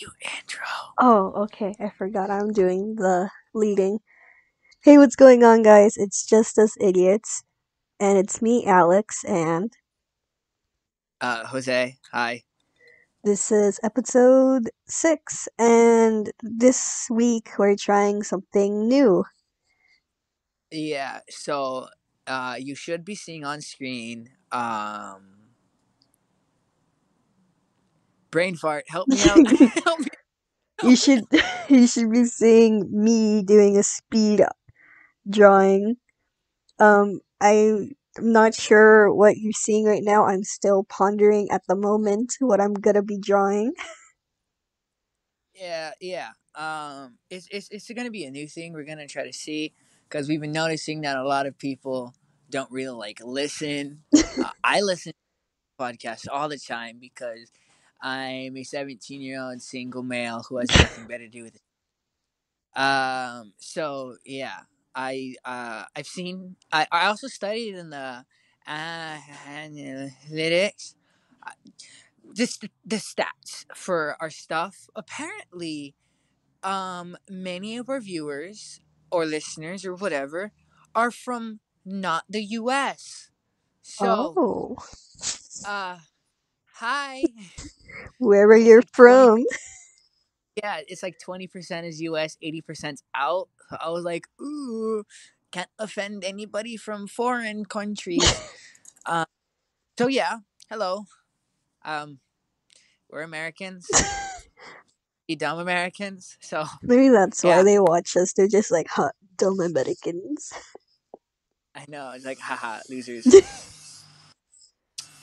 you intro. Oh, okay. I forgot I'm doing the leading. Hey, what's going on, guys? It's just us idiots, and it's me, Alex, and Uh, Jose, hi. this is episode six. And this week we're trying something new. Yeah, so uh, you should be seeing on screen. Um, brain fart, help me out. help me. You should you should be seeing me doing a speed drawing. Um, I'm not sure what you're seeing right now. I'm still pondering at the moment what I'm gonna be drawing. Yeah, yeah. Um, it's it's it's gonna be a new thing. We're gonna try to see because we've been noticing that a lot of people don't really like listen. Uh, I listen to podcasts all the time because I'm a 17 year old single male who has nothing better to do with it. Um, so yeah, I uh I've seen. I I also studied in the uh, analytics. Uh, Just the stats for our stuff. Apparently, um, many of our viewers or listeners or whatever are from not the U.S. So, Oh, uh, hi. wherever you're from. Yeah, it's like twenty percent is U.S., eighty percent's out. I was like, ooh, can't offend anybody from foreign countries. uh, so yeah, hello. Um, we're Americans. You dumb Americans. So Maybe that's why they watch us. They're just like, huh, dumb Americans. I know. It's like, haha, losers.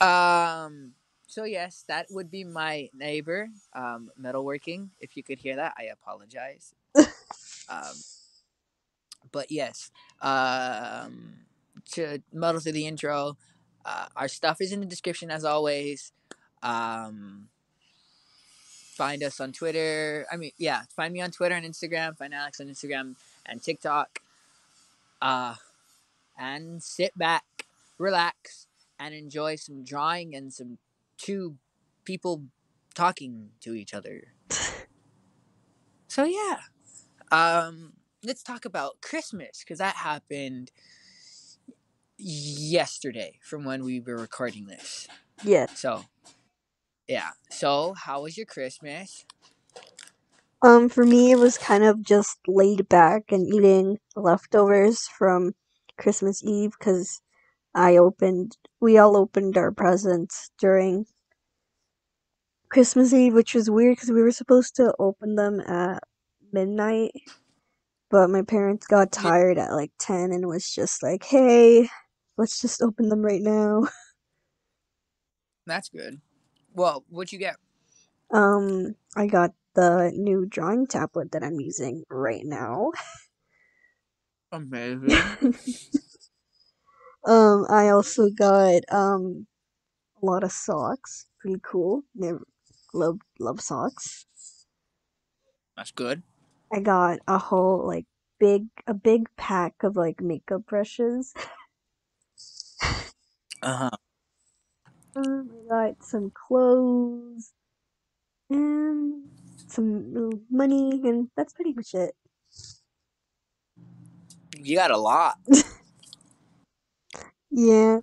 Um. So yes, that would be my neighbor, um, metalworking. If you could hear that, I apologize. Um, but yes, um, to muddle through the intro, uh, our stuff is in the description as always. Um, find us on Twitter. I mean, yeah, find me on Twitter and Instagram. Find Alex on Instagram and TikTok. Uh, and sit back, relax, and enjoy some drawing and some two people talking to each other. So yeah, um, let's talk about Christmas because that happened yesterday from when we were recording this. yeah. So yeah, so how was your Christmas? Um, for me, it was kind of just laid back and eating leftovers from Christmas Eve because I opened, we all opened our presents during Christmas Eve, which was weird because we were supposed to open them at midnight, but my parents got tired at like 10 and was just like, hey, let's just open them right now. that's good. Well, what'd you get? Um, I got the new drawing tablet that I'm using right now. Amazing. um, I also got um a lot of socks. Pretty cool. Never love love socks. That's good. I got a whole like big a big pack of like makeup brushes. Uh huh. Um, I got some clothes and some money, and that's pretty much it. You got a lot. Yeah,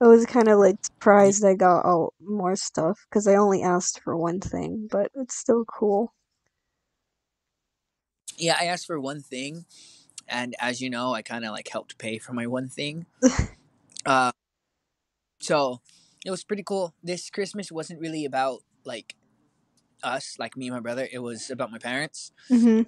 I was kind of like surprised I got all more stuff because I only asked for one thing, but it's still cool. Yeah, I asked for one thing, and as you know, I kind of like helped pay for my one thing. Uh, so it was pretty cool. This Christmas wasn't really about like us, like me and my brother. It was about my parents. hmm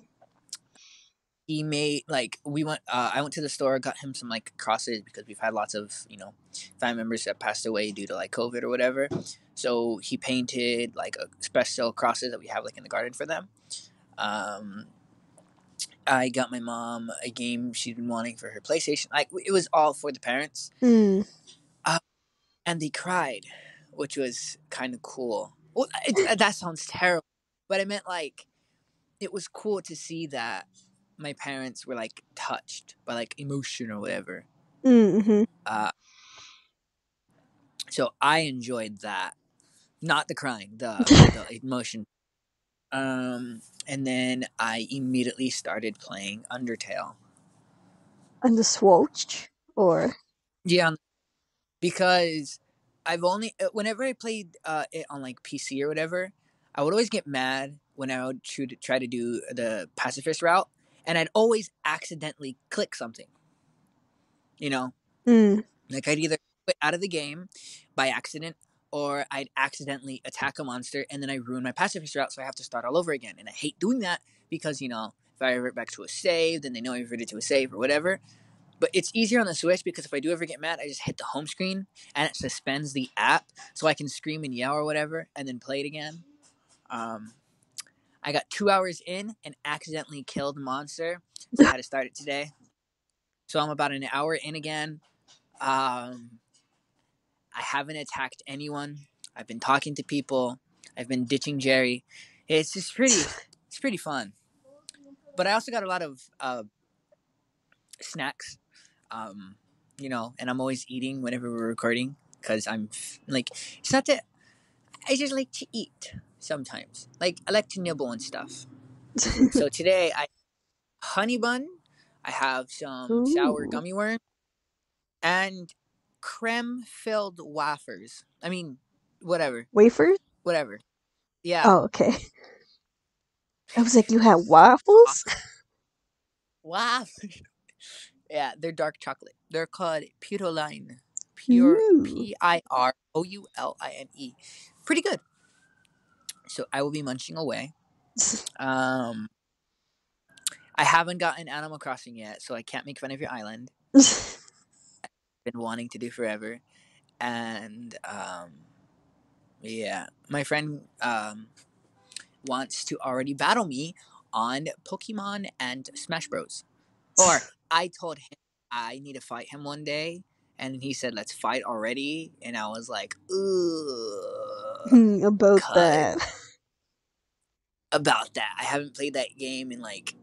He made like we went. Uh, I went to the store, got him some like crosses because we've had lots of you know family members that passed away due to like COVID or whatever. So he painted like a special crosses that we have like in the garden for them. Um, I got my mom a game she's been wanting for her PlayStation. Like it was all for the parents, Mm. uh, and they cried, which was kind of cool. Well, it, that sounds terrible, but I meant like it was cool to see that my parents were like touched by like emotion or whatever. Mm-hmm. Uh, so I enjoyed that, not the crying, the the emotion. Um, and then I immediately started playing Undertale. On the Switch? Or. Yeah, because I've only uh, whenever I played uh, it on like PC or whatever, I would always get mad when I would try to do the pacifist route, and I'd always accidentally click something. You know, Mm. like I'd either quit out of the game by accident, or I'd accidentally attack a monster and then I ruin my pacifist route, so I have to start all over again. And I hate doing that because you know if I revert back to a save, then they know I reverted to a save or whatever. But it's easier on the Switch because if I do ever get mad, I just hit the home screen and it suspends the app so I can scream and yell or whatever and then play it again. Um, I got two hours in and accidentally killed the monster. So I had to start it today. So I'm about an hour in again. Um, I haven't attacked anyone. I've been talking to people. I've been ditching Jerry. It's just pretty. It's pretty fun. But I also got a lot of uh, snacks um, you know, and I'm always eating whenever we're recording because I'm like, it's not that I just like to eat sometimes. Like I like to nibble and stuff. so today I honey bun, I have some Ooh. sour gummy worm, and creme filled wafers. I mean, whatever. Wafers? Whatever. Yeah. Oh, okay. I was like, you had waffles? Waffles. Yeah, they're dark chocolate. They're called Pirouline. Pure P I R O U L I N E. Pretty good. So I will be munching away. Um, I haven't gotten Animal Crossing yet, so I can't make fun of your island. been wanting to do forever, and um, yeah, my friend um wants to already battle me on Pokemon and Smash Bros. Or I told him I need to fight him one day, and he said, "Let's fight already." And I was like, "Ugh." About that. About that, I haven't played that game in like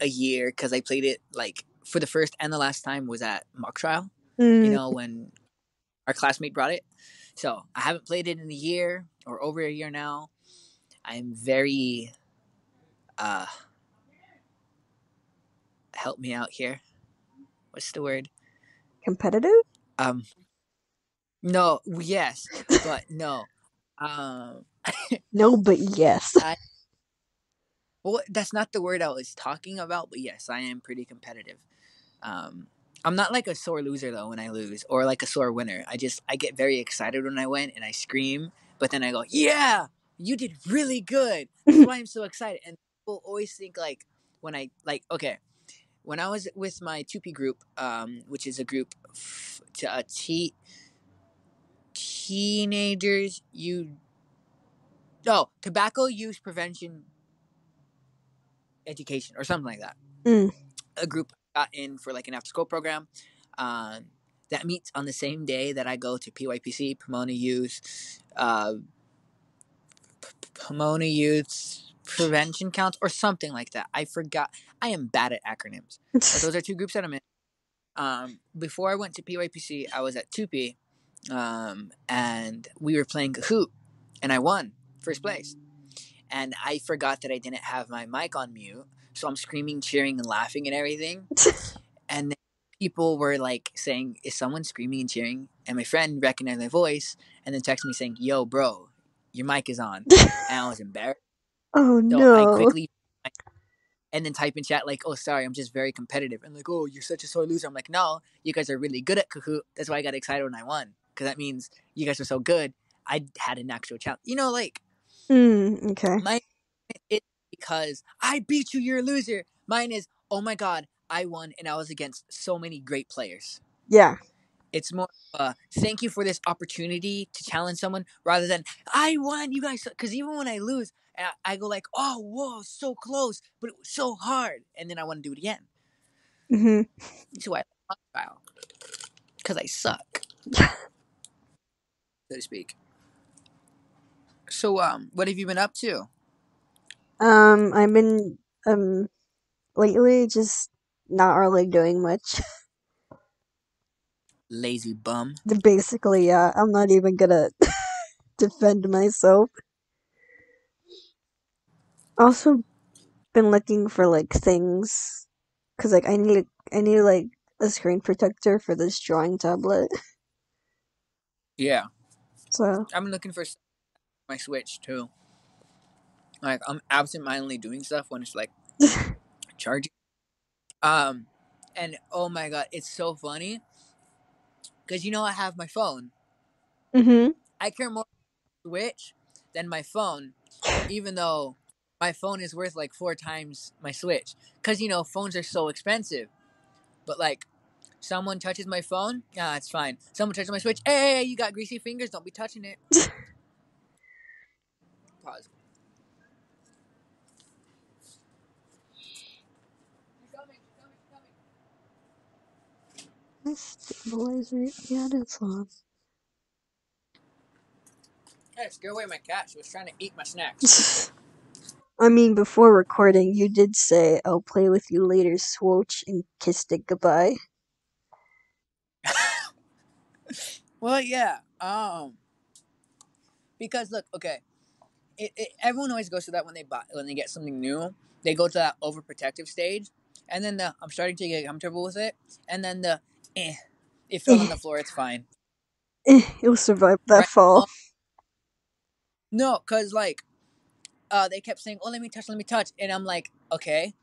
a year because I played it like for the first and the last time was at mock trial. Mm. You know when our classmate brought it. So I haven't played it in a year or over a year now. I'm very uh help me out here. What's the word? Competitive? Um no, yes, but no. Um No, but yes. I, well, that's not the word I was talking about, but yes, I am pretty competitive. Um I'm not like a sore loser though when I lose or like a sore winner. I just I get very excited when I win and I scream, but then I go, "Yeah, you did really good." That's why I'm so excited. And people always think like when I like okay, when I was with my TUPE group, um, which is a group f- to uh, t- teenagers, you no tobacco use prevention education or something like that. Mm. A group got in for like an after school program um, that meets on the same day that I go to PYPC, Pomona Youth, uh, Pomona Youth Prevention Counts, or something like that. I forgot. I am bad at acronyms. but those are two groups that I'm in. Um, before I went to PYPC, I was at TUPE, um, and we were playing Kahoot, and I won first place. And I forgot that I didn't have my mic on mute, so I'm screaming, cheering, and laughing and everything. and people were like saying, "Is someone screaming and cheering?" And my friend recognized my voice, and then texted me saying, "Yo, bro, your mic is on." and I was embarrassed. Oh so no! I quickly and then type in chat like, "Oh, sorry, I'm just very competitive," and like, "Oh, you're such a sore loser." I'm like, "No, you guys are really good at Kahoot. That's why I got excited when I won because that means you guys are so good. I had an actual challenge. You know, like, mm, okay, my it because I beat you. You're a loser. Mine is, oh my god, I won, and I was against so many great players. Yeah, it's more uh, thank you for this opportunity to challenge someone rather than I won, you guys. Because even when I lose, I, I, go like, oh, whoa, so close, but it was so hard, and then I want to do it again. Mm-hmm. So I style because I suck, so to speak. So, um, what have you been up to? Um, I've been um lately just not really doing much. lazy bum. Basically, yeah. I'm not even gonna defend myself. Also, been looking for like things because like I need I need like a screen protector for this drawing tablet. Yeah, So I'm looking for my Switch too. Like I'm absent-mindedly doing stuff when it's like charging. Um, and oh my god, it's so funny because you know I have my phone. Mm-hmm. I care more about Switch than my phone, even though my phone is worth like four times my Switch. Because you know phones are so expensive. But like, someone touches my phone, yeah, it's fine. Someone touches my Switch, hey, you got greasy fingers, don't be touching it. Pause. stabilizer. Yeah, that's on. Hey, scare away my cat. She was trying to eat my snacks. I mean, before recording, you did say I'll play with you later, Swooch, and kissed it goodbye. Well, yeah. Um, because look, okay, it, it, everyone always goes to that when they buy when they get something new. They go to that overprotective stage, and then the I'm starting to get comfortable with it, and then the eh, it fell on the floor. It's fine. Eh, It'll survive that Right. fall. No, cause like, uh, they kept saying, "Oh, let me touch, let me touch," and I'm like, "Okay,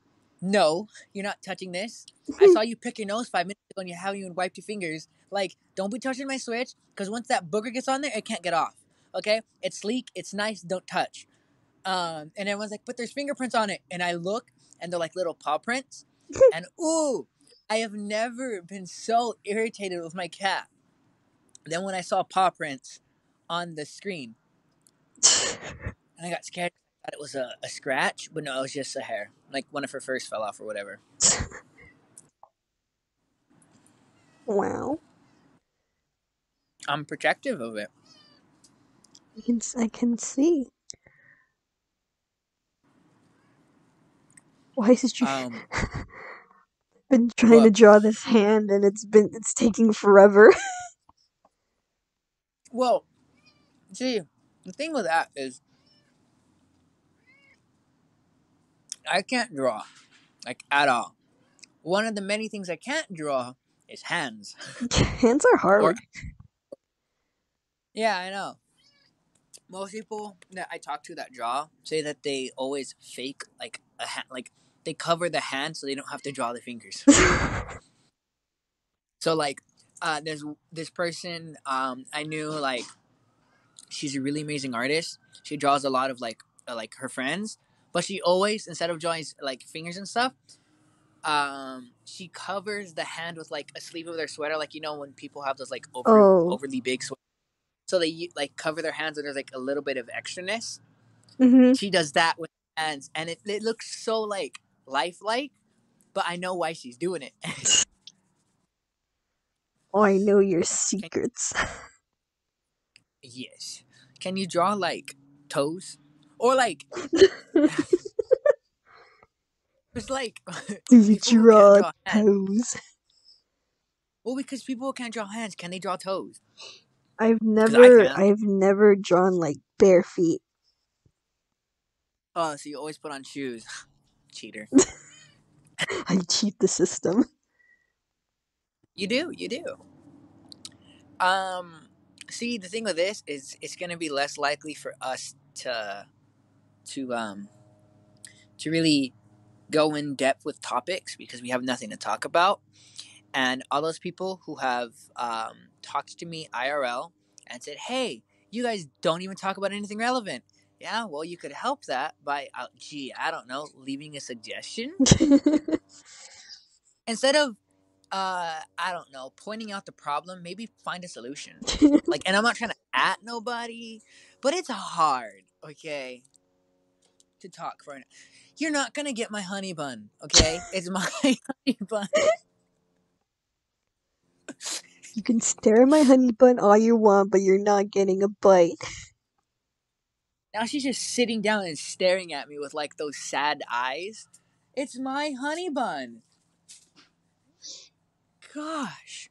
no, you're not touching this. I saw you pick your nose five minutes ago, and you haven't even wiped your fingers. Like, don't be touching my Switch, cause once that booger gets on there, it can't get off. Okay, it's sleek, it's nice, don't touch." Um, and everyone's like, "But there's fingerprints on it," and I look, and they're like little paw prints, and ooh, I have never been so irritated with my cat than when I saw paw prints on the screen and I got scared. I thought it was a, a scratch, but no, it was just a hair. Like one of her first fell off or whatever. wow. I'm protective of it. I can, I can see. Why is it you Um, been trying to draw this hand and it's been it's taking forever? Well, see, the thing with that is, I can't draw, like at all. One of the many things I can't draw is hands. Hands are hard. Yeah, I know. Most people that I talk to that draw say that they always fake like a hand, like they cover the hand so they don't have to draw the fingers. So like, uh, there's this person um, I knew like, she's a really amazing artist. She draws a lot of like uh, like her friends, but she always instead of drawing like fingers and stuff, um, she covers the hand with like a sleeve of their sweater, like you know when people have those like over Oh. overly big sweaters. So they like cover their hands and there's like a little bit of extraness. hmm She does that with her hands, and it, it looks so like lifelike. But I know why she's doing it. Oh, I know your secrets. yes. Can you draw like toes or like it's like Do you draw toes? Well, because people can't draw hands, can they draw toes? I've never. I've never drawn like bare feet. Oh, so you always put on shoes, cheater. I cheat the system. You do, you do. Um, see, the thing with this is, it's gonna be less likely for us to, to um, to really go in depth with topics because we have nothing to talk about. And all those people who have um, talked to me IRL and said, "Hey, you guys don't even talk about anything relevant." Yeah, well, you could help that by, uh, gee, I don't know, leaving a suggestion instead of, uh, I don't know, pointing out the problem. Maybe find a solution. Like, and I'm not trying to at nobody, but it's hard, okay, to talk for. An- You're not gonna get my honey bun, okay? It's my honey bun. You can stare at my honey bun all you want, but you're not getting a bite. Now she's just sitting down and staring at me with like those sad eyes. It's my honey bun. Gosh.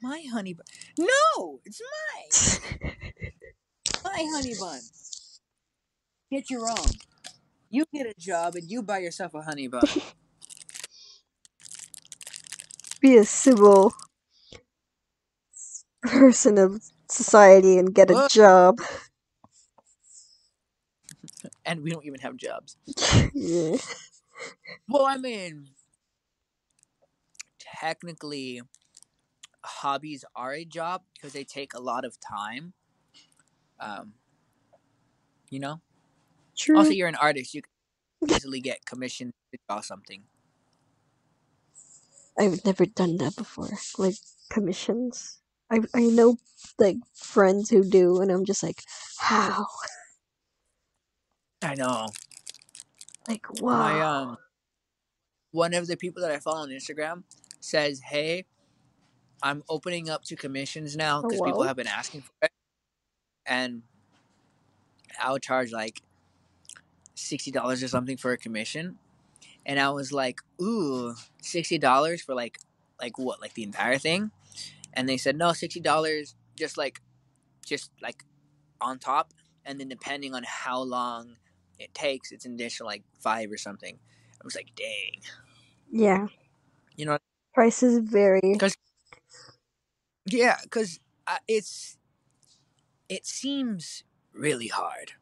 My honey bun. No! It's mine! My honey bun. Get your own. You get a job and you buy yourself a honey bun. Be a civil person of society and get a What? job. and we don't even have jobs. yeah. Well, I mean, technically, hobbies are a job because they take a lot of time. Um, you know. True. Also, you're an artist. You can easily get commissioned to draw something. I've never done that before. Like commissions. I I know like friends who do, and I'm just like, how? I know. Like wow. My um, one of the people that I follow on Instagram says, "Hey, I'm opening up to commissions now because people have been asking for it, and I'll charge like sixty dollars or something for a commission." And I was like, "Ooh, sixty dollars for like, like what, like the entire thing?" And they said, "No, sixty dollars, just like, just like on top, and then depending on how long it takes, it's an additional like five or something." I was like, "Dang." Yeah. You know, Prices vary. Cause, yeah, because uh, it's it seems really hard,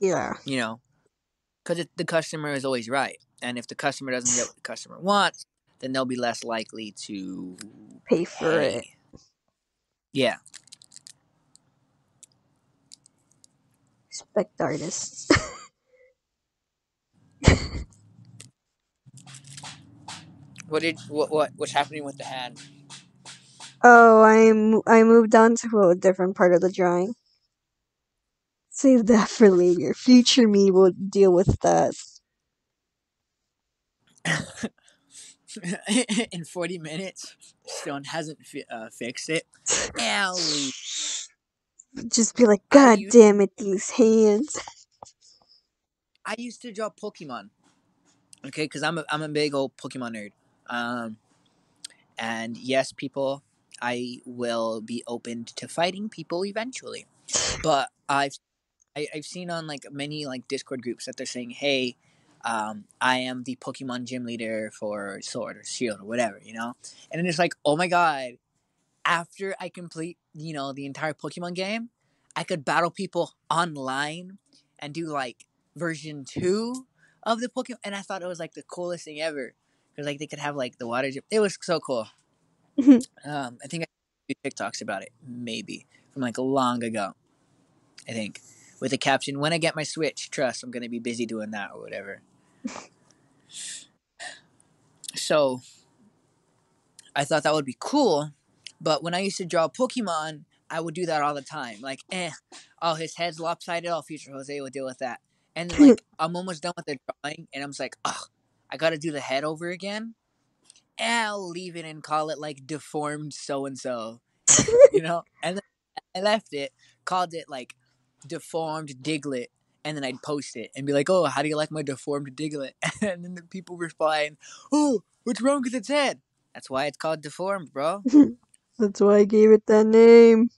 Yeah. you know, because the customer is always right, and if the customer doesn't get what the customer wants, then they'll be less likely to Pay for pay. it. Yeah, Respect artists. what did what what what's happening with the hand? oh, I mo- I moved on to a different part of the drawing. Save that for later. Future me will deal with that. In forty minutes, Stone hasn't fi- uh, fixed it. Owie. Just be like, God used- damn it, these hands. I used to draw Pokemon. Okay, because I'm a I'm a big old Pokemon nerd. Um, and yes, people, I will be open to fighting people eventually. But I've I, I've seen on like many like Discord groups that they're saying, "Hey, um, I am the Pokemon gym leader for Sword or Shield or whatever," you know. And then it's like, oh my god! After I complete, you know, the entire Pokemon game, I could battle people online and do like version two of the Pokemon, and I thought it was like the coolest thing ever because like they could have like the water gym. It was so cool. um, I think I did TikToks about it, maybe from like long ago. I think with the caption, "When I get my Switch, trust I'm gonna be busy doing that or whatever." So I thought that would be cool, but when I used to draw Pokemon, I would do that all the time. Like, eh, oh, his head's lopsided. Oh, future Jose will deal with that. And then, like, I'm almost done with the drawing, and I'm just like, oh, I gotta do the head over again. And I'll leave it and call it like deformed so and so, you know. And then I left it, called it like deformed Diglett, and then I'd post it and be like, "Oh, how do you like my deformed Diglett?" And then the people replying, "Oh, what's wrong with its head?" That's why it's called deformed, bro. That's why I gave it that name.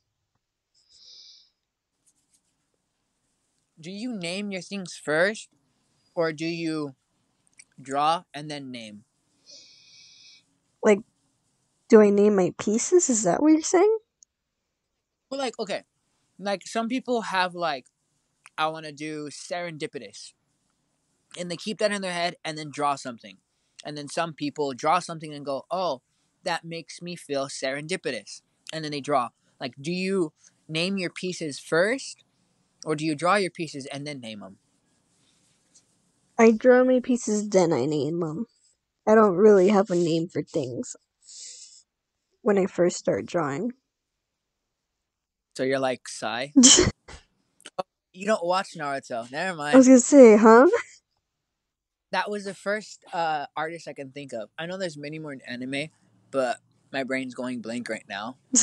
Do you name your things first, or do you draw and then name? Like, do I name my pieces? Is that what you're saying? Well, like, okay, like some people have like, I want to do serendipitous, and they keep that in their head and then draw something, and then some people draw something and go, oh, that makes me feel serendipitous, and then they draw. Like, do you name your pieces first, or do you draw your pieces and then name them? I draw my pieces, then I name them. I don't really have a name for things when I first start drawing. So you're like Sai. You don't watch Naruto. Never mind. I was gonna say, huh? that was the first uh, artist I can think of. I know there's many more in anime, but my brain's going blank right now.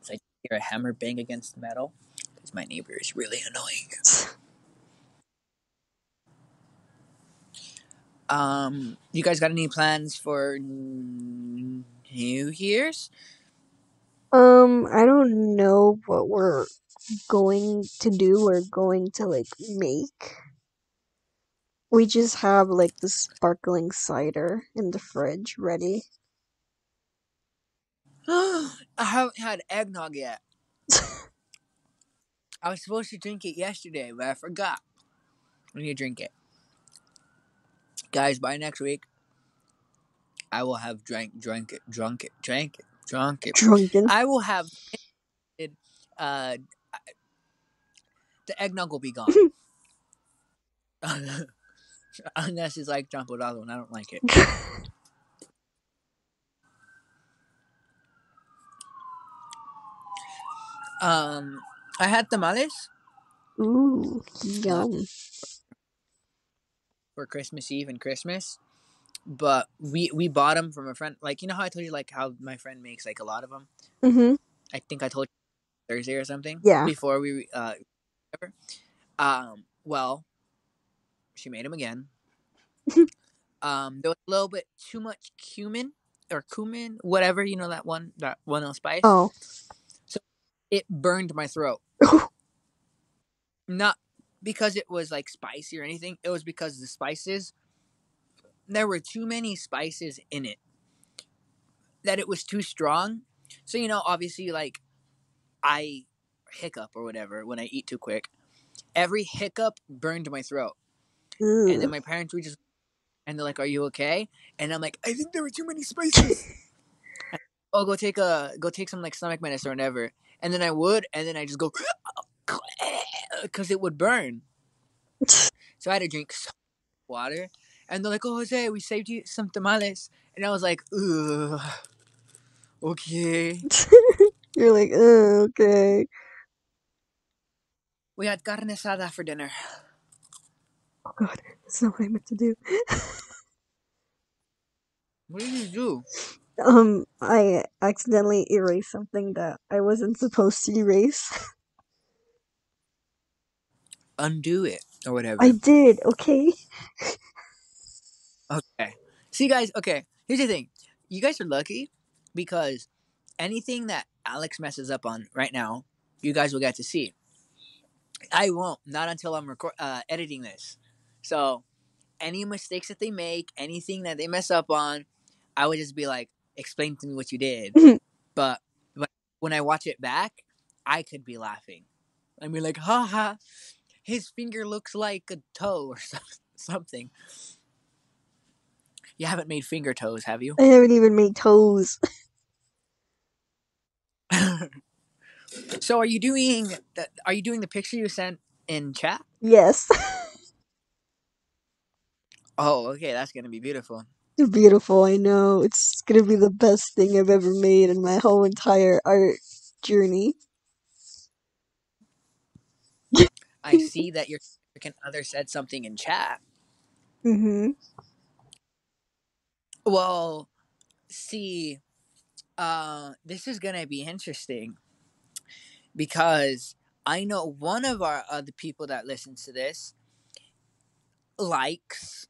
It's like hear a hammer bang against metal because my neighbor is really annoying. Um, you guys got any plans for n- New Year's? Um, I don't know what we're going to do or going to like make. We just have like the sparkling cider in the fridge ready. I haven't had eggnog yet. I was supposed to drink it yesterday, but I forgot. I need to drink it. Guys, by next week, I will have drank, drank it, drunk it, drank it, drunk it. Drunken. I will have. Uh, the eggnog will be gone. Unless it's like Trampolado, and I don't like it. Um, I had tamales Ooh, yum. for Christmas Eve and Christmas, but we we bought them from a friend. Like you know how I told you like how my friend makes like a lot of them. Mm-hmm. I think I told you Thursday or something. Yeah. Before we uh, um, well, she made them again. um, there was a little bit too much cumin or cumin, whatever you know that one that one little spice. Oh. So It burned my throat. Not because it was like spicy or anything. It was because the spices. There were too many spices in it. That it was too strong. So you know, obviously, like I hiccup or whatever when I eat too quick. Every hiccup burned my throat. And then my parents were just, and they're like, "Are you okay?" And I'm like, "I think there were too many spices." oh, go take a go take some like stomach medicine or whatever. And then I would, and then I just go because it would burn. So I had to drink so water. And they're like, "Oh, Jose, we saved you some tamales." And I was like, "Ugh, okay." You're like, oh, okay. We had carne asada for dinner. Oh god, that's not what I meant to do. What did you do? Um, I accidentally erased something that I wasn't supposed to erase. Undo it or whatever. I did, okay? See, guys, okay, here's the thing. You guys are lucky because anything that Alex messes up on right now, you guys will get to see. I won't, not until I'm record- uh, editing this. So, any mistakes that they make, anything that they mess up on, I would just be like, explain to me what you did. but, but when I watch it back, I could be laughing. I'd be like, haha, his finger looks like a toe or something. You haven't made finger toes, have you? I haven't even made toes. so are you doing the, are you doing the picture you sent in chat? Yes. Oh, okay, that's gonna be beautiful. Beautiful, I know. It's gonna be the best thing I've ever made in my whole entire art journey. I see that your significant other said something in chat. Mm-hmm. Well, see, uh, this is gonna be interesting because I know one of our other people that listens to this likes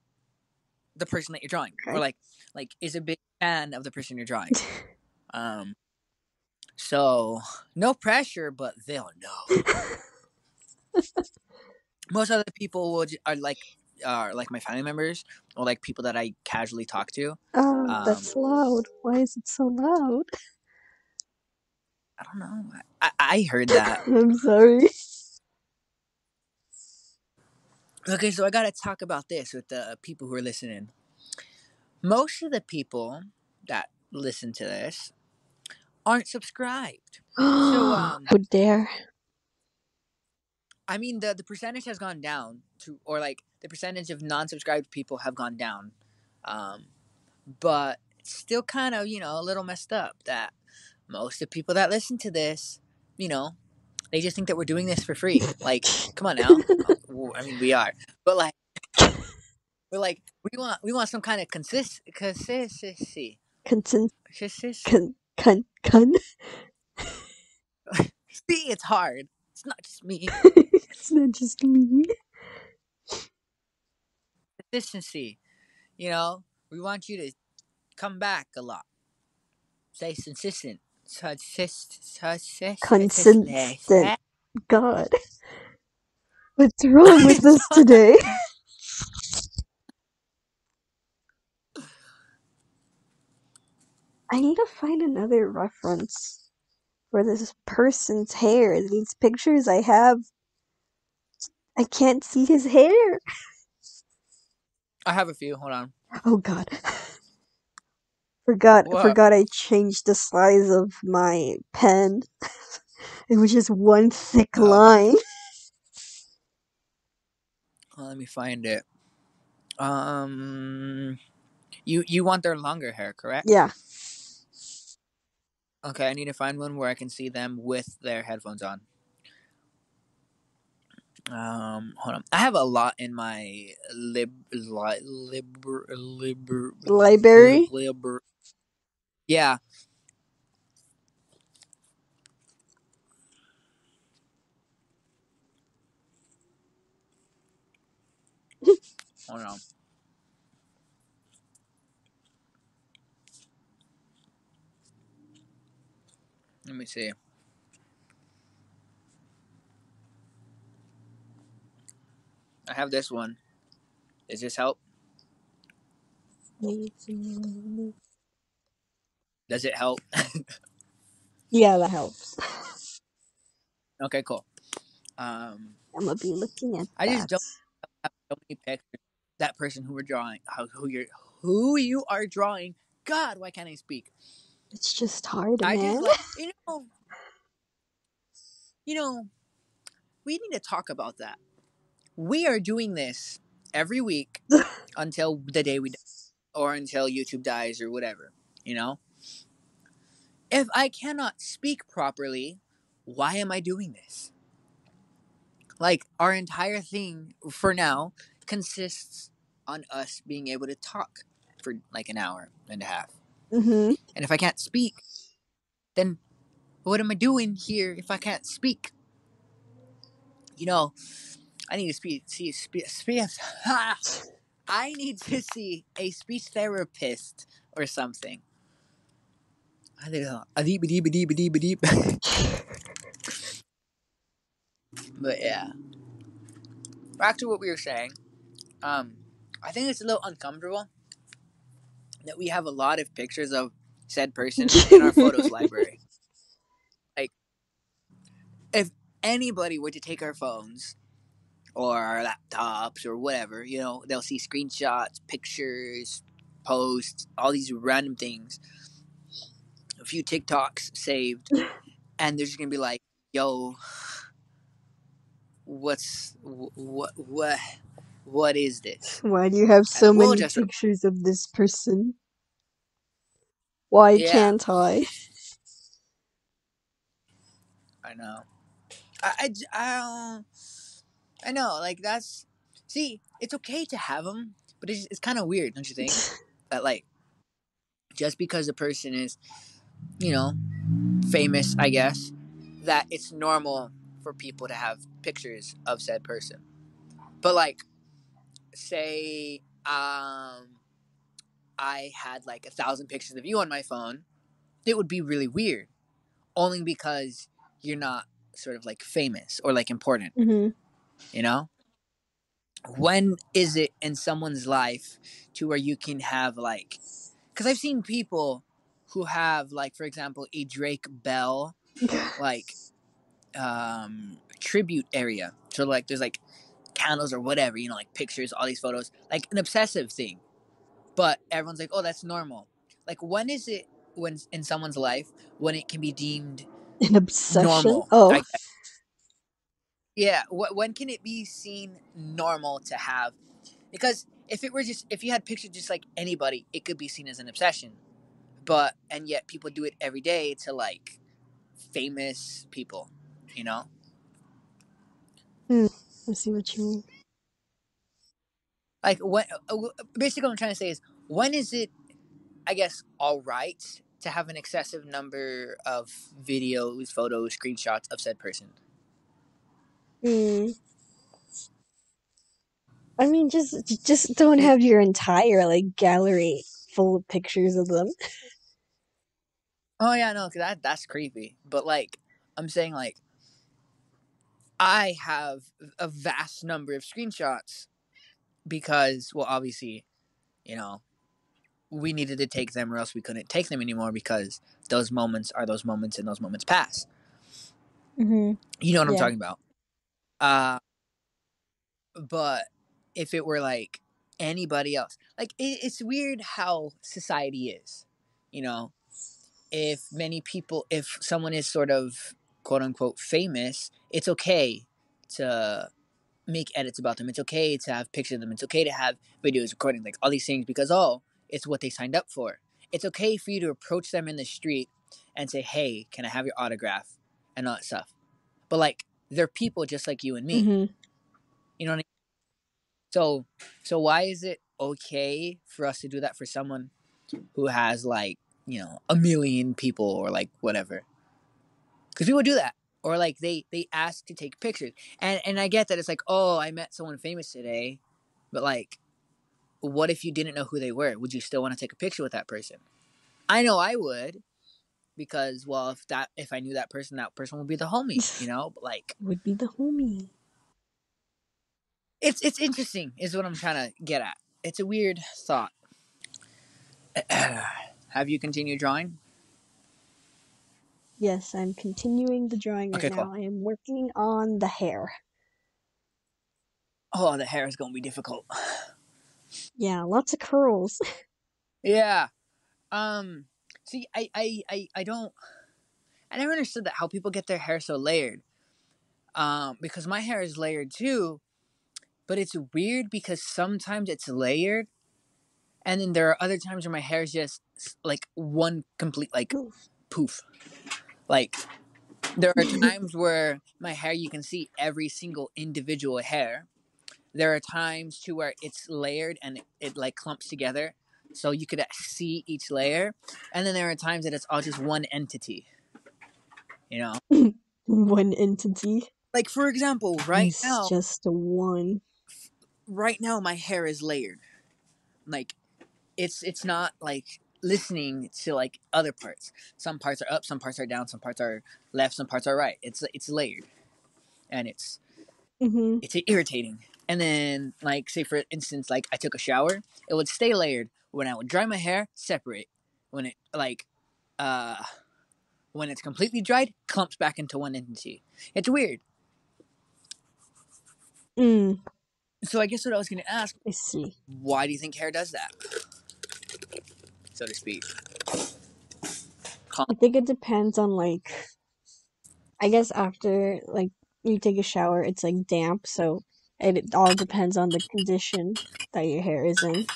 the person that you're drawing, or like like is a big fan of the person you're drawing. Um, so no pressure, but they'll know. Most other people will are like are like my family members or like people that I casually talk to. Oh, Um, that's loud. Why is it so loud? I don't know. I, I heard that. I'm sorry. Okay, so I gotta talk about this with the people who are listening. Most of the people that listen to this aren't subscribed. um, How dare. I mean, the the percentage has gone down to, or like the percentage of non-subscribed people have gone down, um, but it's still kind of you know a little messed up that most of the people that listen to this, you know, they just think that we're doing this for free. Like, come on now. I mean, we are, but like, we're like we want we want some kind of consist consistency. Consent. Consist- Con. Con. Con. See, it's hard. It's not just me. it's not just me consistency. You know, we want you to come back a lot. Stay consistent. Consistent. Consistent. God. What's wrong with us today? I need to find another reference for this person's hair. These pictures I have, I can't see his hair. I have a few. Hold on. Oh god. Forgot What? forgot I changed the size of my pen. it was just one thick Oh. line. Well, let me find it. Um, you you want their longer hair, correct? Yeah. Okay, I need to find one where I can see them with their headphones on. Um, hold on. I have a lot in my lib li, liber liber Library? liber. Yeah. Hold on. Let me see. I have this one. Does this help? Does it help? Yeah, that helps. okay, cool. Um, I'm gonna be looking at I just that. don't have so many pictures. That person who we're drawing, who you're, who you are drawing. God, why can't I speak? It's just hard, I man. just like you know, you know, we need to talk about that. We are doing this every week until the day we die, or until YouTube dies or whatever. You know, if I cannot speak properly, why am I doing this? Like our entire thing for now consists on us being able to talk for like an hour and a half. hmm And if I can't speak, then what am I doing here if I can't speak? You know, I need to speak, see, speak, speak, I need to see a speech therapist or something. I don't know. A deep, deep, deep, deep, deep. But yeah. Back to what we were saying. Um, I think it's a little uncomfortable that we have a lot of pictures of said person in our photos library. Like, if anybody were to take our phones or laptops or whatever, you know, they'll see screenshots, pictures, posts, all these random things, a few TikToks saved, and they're just gonna be like, "Yo, what's what what what is this?" Why do you have so many just- pictures of this person? Why Yeah. can't I? I know. I I don't- I know, like, that's. See, it's okay to have them, but it's, it's kind of weird, don't you think? that, like, just because a person is, you know, famous, I guess, that it's normal for people to have pictures of said person. But, like, say, um, I had, like, a thousand pictures of you on my phone, it would be really weird. Only because you're not sort of like famous or like important, hmm you know? When is it in someone's life to where you can have like cuz I've seen people who have like for example a Drake Bell like um tribute area. So like there's like candles or whatever, you know, like pictures, all these photos, like an obsessive thing. But everyone's like, "Oh, that's normal." Like when is it when in someone's life when it can be deemed An obsession? normal. Oh. Yeah. Wh- when can it be seen normal to have? Because if it were just if you had pictures just like anybody, it could be seen as an obsession. But and yet people do it every day to like famous people, you know. I see what you mean. Like when uh, uh, basically what I'm trying to say is when is it, I guess, all right to have an excessive number of videos, photos, screenshots of said person. Hmm. I mean, just just don't have your entire like gallery full of pictures of them. Oh yeah, no, 'cause that that's creepy. But like, I'm saying like, I have a vast number of screenshots because, well, obviously, you know, we needed to take them or else we couldn't take them anymore because those moments are those moments and those moments pass. hmm You know what I'm talking about. Uh but if it were like anybody else, like it, it's weird how society is. You know, if many people, if someone is sort of quote unquote famous, it's okay to make edits about them. It's okay to have pictures of them. It's okay to have videos, recording, like all these things because oh, it's what they signed up for. It's okay for you to approach them in the street and say, "Hey, can I have your autograph?" and all that stuff. But like, they're people just like you and me. hmm You know what I mean? So, so why is it okay for us to do that for someone who has like you know a million people or like whatever? Because people do that, or like they they ask to take pictures, and and I get that it's like oh I met someone famous today, but like, what if you didn't know who they were? Would you still want to take a picture with that person? I know I would, because well if that if I knew that person, that person would be the homie, you know. But like Would be the homie. it's it's interesting is what i'm trying to get at it's a weird thought have you continued drawing Yes, I'm continuing the drawing right Okay, cool. now. I am working on the hair. oh the hair is gonna be difficult Yeah, lots of curls. yeah um see I, I i i don't i never understood that how people get their hair so layered um because my hair is layered too but it's weird because sometimes it's layered and then there are other times where my hair is just like one complete like Poof. Like there are times where my hair you can see every single individual hair. There are times to where it's layered and it, it like clumps together so you could see each layer. And then there are times that it's all just one entity. You know? One entity. Like for example, right it's now just a one. right now my hair is layered. Like it's it's not like listening to like other parts. Some parts are up, some parts are down, some parts are left, some parts are right. It's it's layered. And it's hmm it's irritating. And then like say for instance like I took a shower, it would stay layered. When I would dry my hair, separate. When it like uh when it's completely dried, clumps back into one entity. It's weird. Mm, So I guess what I was gonna ask, I see. why do you think hair does that? So to speak. I think it depends on like. I guess after like you take a shower, it's like damp, so it, it all depends on the condition that your hair is in.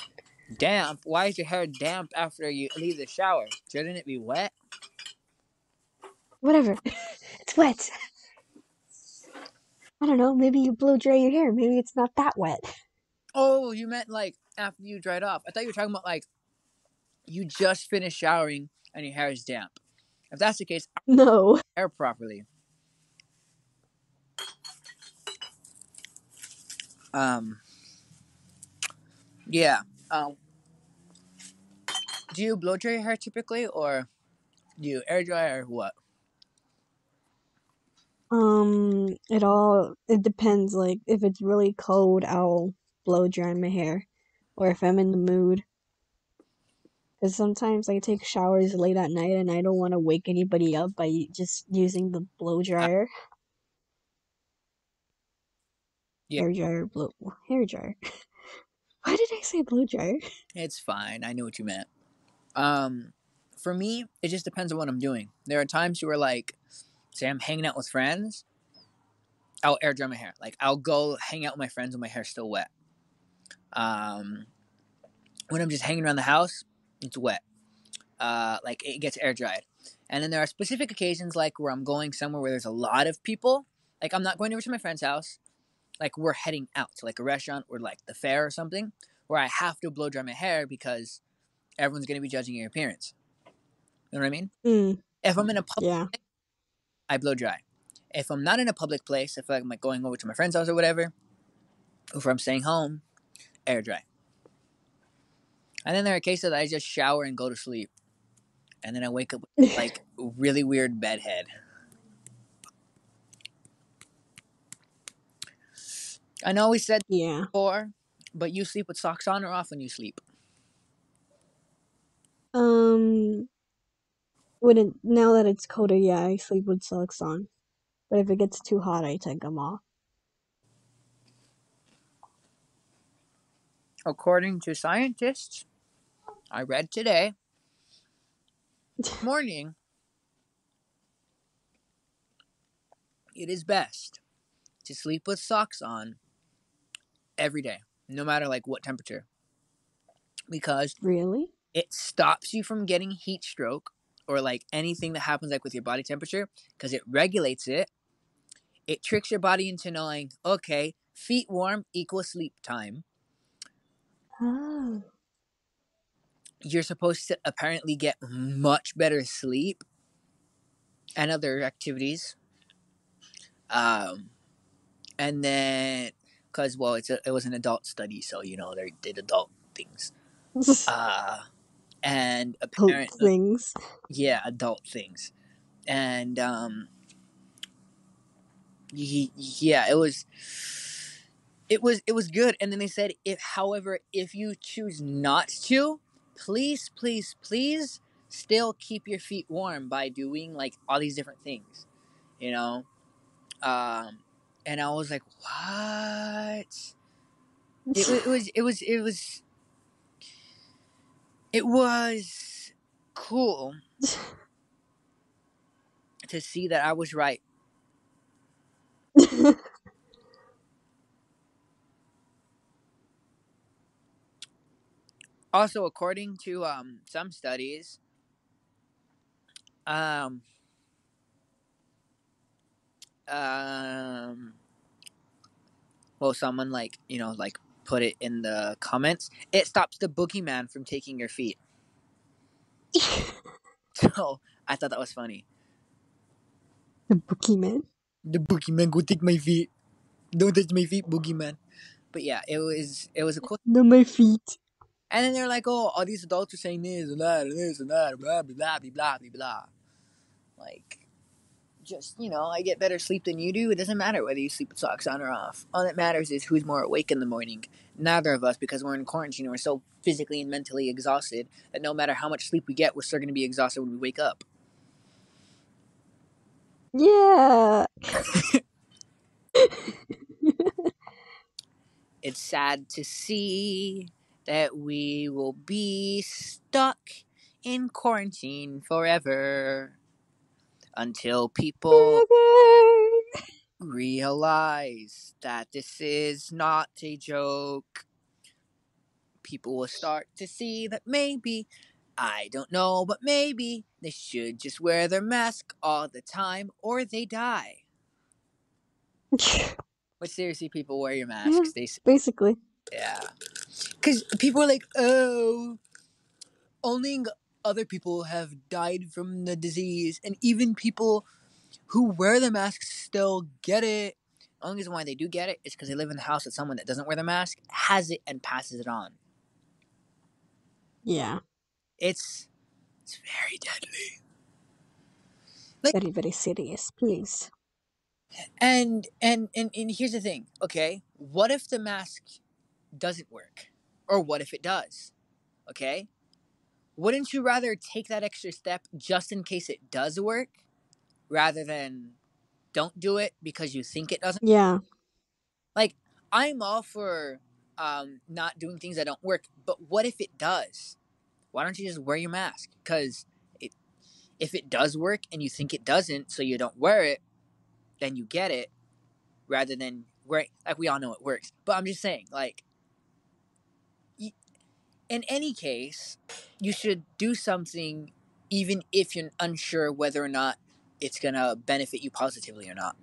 Damp? Why is your hair damp after you leave the shower? Shouldn't it be wet? Whatever. it's wet. I don't know. Maybe you blow dry your hair. Maybe it's not that wet. Oh, you meant like after you dried off. I thought you were talking about like you just finished showering and your hair is damp. If that's the case, No. hair properly. Um. Yeah. Um. Do you blow dry your hair typically, or do you air dry, or what? Um, it all it depends. Like if it's really cold, I'll blow dry my hair, or if I'm in the mood. Because sometimes I take showers late at night and I don't want to wake anybody up by just using the blow dryer. Yeah. Hair dryer, blow hair dryer. Why did I say blow dryer? It's fine. I knew what you meant. Um, for me, it just depends on what I'm doing. There are times where, like, say I'm hanging out with friends, I'll air dry my hair. Like, I'll go hang out with my friends when my hair's still wet. Um, when I'm just hanging around the house, it's wet. Uh, like it gets air dried. And then there are specific occasions, like where I'm going somewhere where there's a lot of people. Like I'm not going over to my friend's house. Like we're heading out to like a restaurant or like the fair or something, where I have to blow dry my hair because everyone's gonna be judging your appearance. You know what I mean? Mm, If I'm in a public, yeah. I blow dry. If I'm not in a public place, if I'm like going over to my friend's house or whatever, or if I'm staying home, air dry. And then there are cases that I just shower and go to sleep, and then I wake up with like really weird bedhead. I know we said yeah. before, but you sleep with socks on or off when you sleep. Um, when it now that it's colder, yeah, I sleep with socks on. But if it gets too hot, I take them off. According to scientists, I read today morning, it is best to sleep with socks on every day, no matter like what temperature, because Really? it stops you from getting heat stroke or like anything that happens like with your body temperature because it regulates it. It tricks your body into knowing, okay, feet warm equals sleep time. Oh. You're supposed to apparently get much better sleep and other activities. Um, and then, because well, it's a, it was an adult study, so you know they did adult things. Uh, and apparently, things. yeah, adult things, and um, y- yeah, it was, it was, it was good. And then they said, if, however, if you choose not to, please, please, please, still keep your feet warm by doing like all these different things, you know. Um, and I was like, what? It, it was, it was, it was, it was cool to see that I was right. Also, according to um some studies, um, um, well, someone like you know like put it in the comments. It stops the boogeyman from taking your feet. So I thought that was funny. the boogeyman. The boogeyman go take my feet. Don't touch my feet, boogeyman. But yeah, it was it was a cool. No, my feet. And then they're like, oh, all these adults are saying this and that and this and that, blah blah blah blah blah blah blah. Like, just you know, I get better sleep than you do. It doesn't matter whether you sleep with socks on or off. All that matters is who's more awake in the morning. Neither of us, because we're in quarantine, we're so physically and mentally exhausted that no matter how much sleep we get, we're still going to be exhausted when we wake up. Yeah. It's sad to see that we will be stuck in quarantine forever until people realize that this is not a joke. People will start to see that maybe, I don't know, but maybe they should just wear their mask all the time or they die. But seriously, people wear your masks. They Basically. Yeah. Because people are like, oh, only other people have died from the disease, and even people who wear the masks still get it. The only reason why they do get it is because they live in the house with someone that doesn't wear the mask, has it, and passes it on. Yeah. It's it's very deadly. Very, very serious. Please. And and and and here's the thing, okay? What if the mask doesn't work? Or what if it does? Okay? Wouldn't you rather take that extra step just in case it does work rather than don't do it because you think it doesn't? Yeah. Like I'm all for um not doing things that don't work, but what if it does? Why don't you just wear your mask? Cuz it if it does work and you think it doesn't so you don't wear it, then you get it rather than wear like we all know it works. But I'm just saying like in any case, you should do something even if you're unsure whether or not it's going to benefit you positively or not.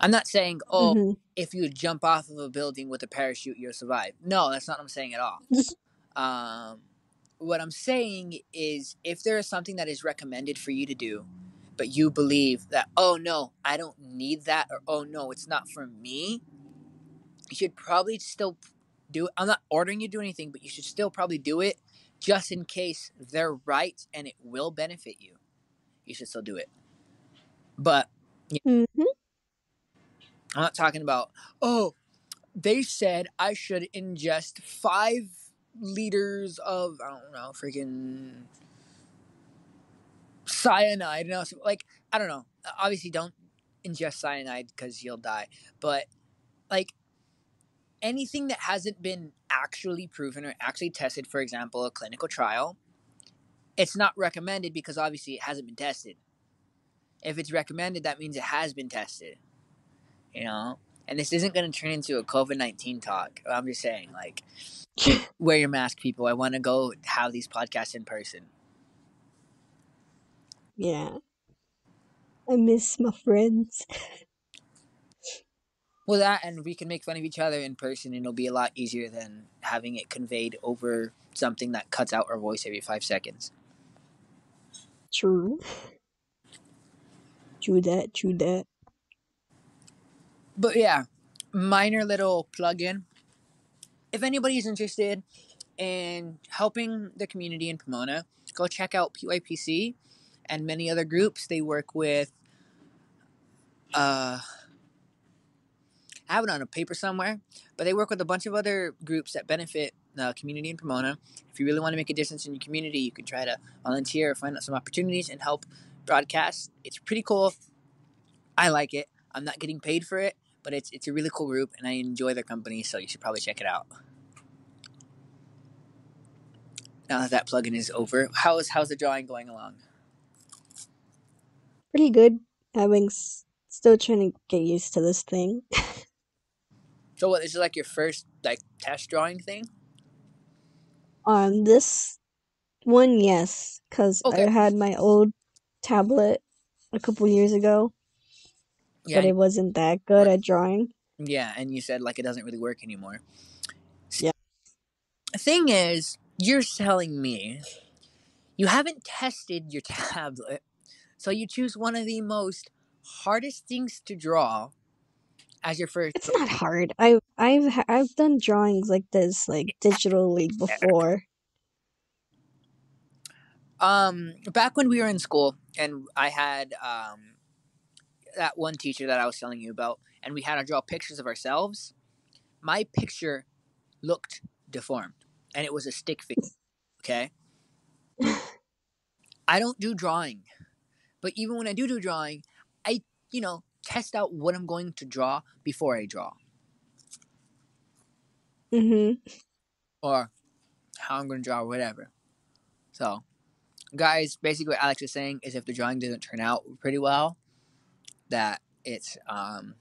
I'm not saying, oh, hmm if you jump off of a building with a parachute, you'll survive. No, that's not what I'm saying at all. Um, what I'm saying is, if there is something that is recommended for you to do, but you believe that, oh no, I don't need that, or oh no, it's not for me, you should probably still do it. I'm not ordering you to do anything, but you should still probably do it just in case they're right and it will benefit you. You should still do it. But hmm I'm not talking about, oh, they said I should ingest five liters of, I don't know, freaking cyanide. No, so, like I don't know. Obviously, don't ingest cyanide because you'll die. But like anything that hasn't been actually proven or actually tested, for example, a clinical trial, it's not recommended because obviously it hasn't been tested. If it's recommended, that means it has been tested. You know? And this isn't going to turn into a COVID 19 talk. I'm just saying, like, wear your mask, people. I want to go have these podcasts in person. yeah. I miss my friends. Well, that, and we can make fun of each other in person, and it'll be a lot easier than having it conveyed over something that cuts out our voice every five seconds. True. True that, true that. But yeah, minor little plug in. If anybody's interested in helping the community in Pomona, go check out PYPC and many other groups. They work with, uh, I have it on a paper somewhere, but they work with a bunch of other groups that benefit the community in Pomona. If you really want to make a difference in your community, you can try to volunteer or find out some opportunities and help broadcast. It's pretty cool. I like it. I'm not getting paid for it, but it's it's a really cool group and I enjoy their company, so you should probably check it out. Now that that plugin is over, how is how's the drawing going along? Pretty good. Having s- still trying to get used to this thing. So what? This is like your first like test drawing thing? On this one, yes, because Okay. I had my old tablet a couple years ago, Yeah, but it wasn't that good at drawing. yeah, and you said like it doesn't really work anymore. Yeah. The thing is, you're telling me you haven't tested your tablet, so you choose one of the most hardest things to draw as your first. It's not hard. I I've I've done drawings like this like digitally before. Um, back when we were in school, and I had um that one teacher that I was telling you about, and we had to draw pictures of ourselves. My picture looked deformed, and it was a stick figure. Okay, I don't do drawing, but even when I do do drawing, I you know test out what I'm going to draw before I draw, Mhm. or how I'm going to draw, whatever. So, guys, basically what Alex is saying is if the drawing doesn't turn out pretty well, that it's um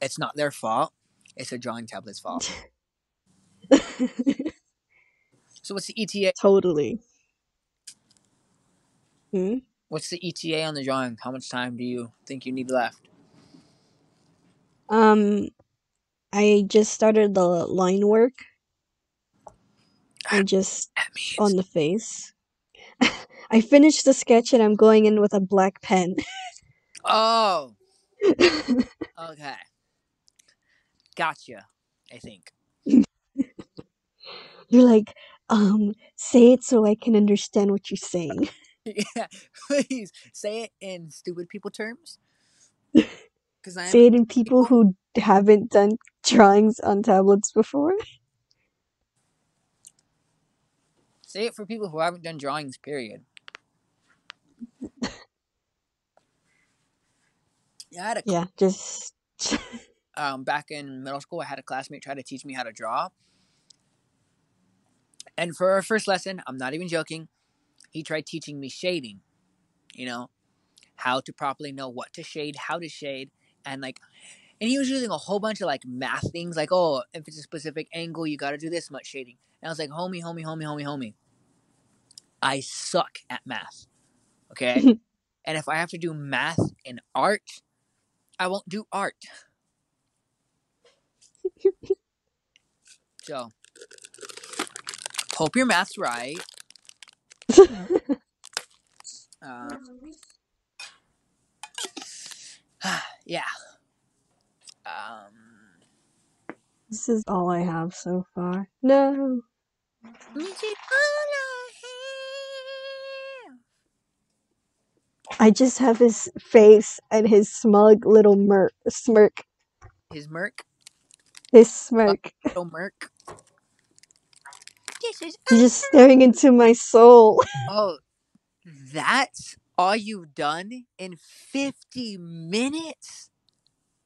it's not their fault. It's a drawing tablet's fault. So what's the ETA? totally. Hmm? What's the ETA on the drawing? How much time do you think you need left? Um, I just started the line work. I just means on the face. I finished the sketch and I'm going in with a black pen. Oh, okay. Gotcha. I think. You're like, um, say it so I can understand what you're saying. yeah, please say it in stupid people terms. Because I Say it in people who haven't done drawings on tablets before. say it for people who haven't done drawings. Period. Yeah, I had a Yeah, just um, back in middle school, I had a classmate try to teach me how to draw. And for our first lesson, I'm not even joking, he tried teaching me shading. You know, how to properly know what to shade, how to shade, and like, and he was using a whole bunch of like math things, like, oh, if it's a specific angle, you got to do this much shading. And I was like, homie, homie, homie, homie, homie. I suck at math. Okay? and if I have to do math in art, I won't do art. So, hope your math's right. Uh, yeah. Um, this is all I have so far. No. I just have his face and his smug little mer- smirk. his merc, His smirk. little merc. He's just staring into my soul. oh, That's all you've done in 50 minutes?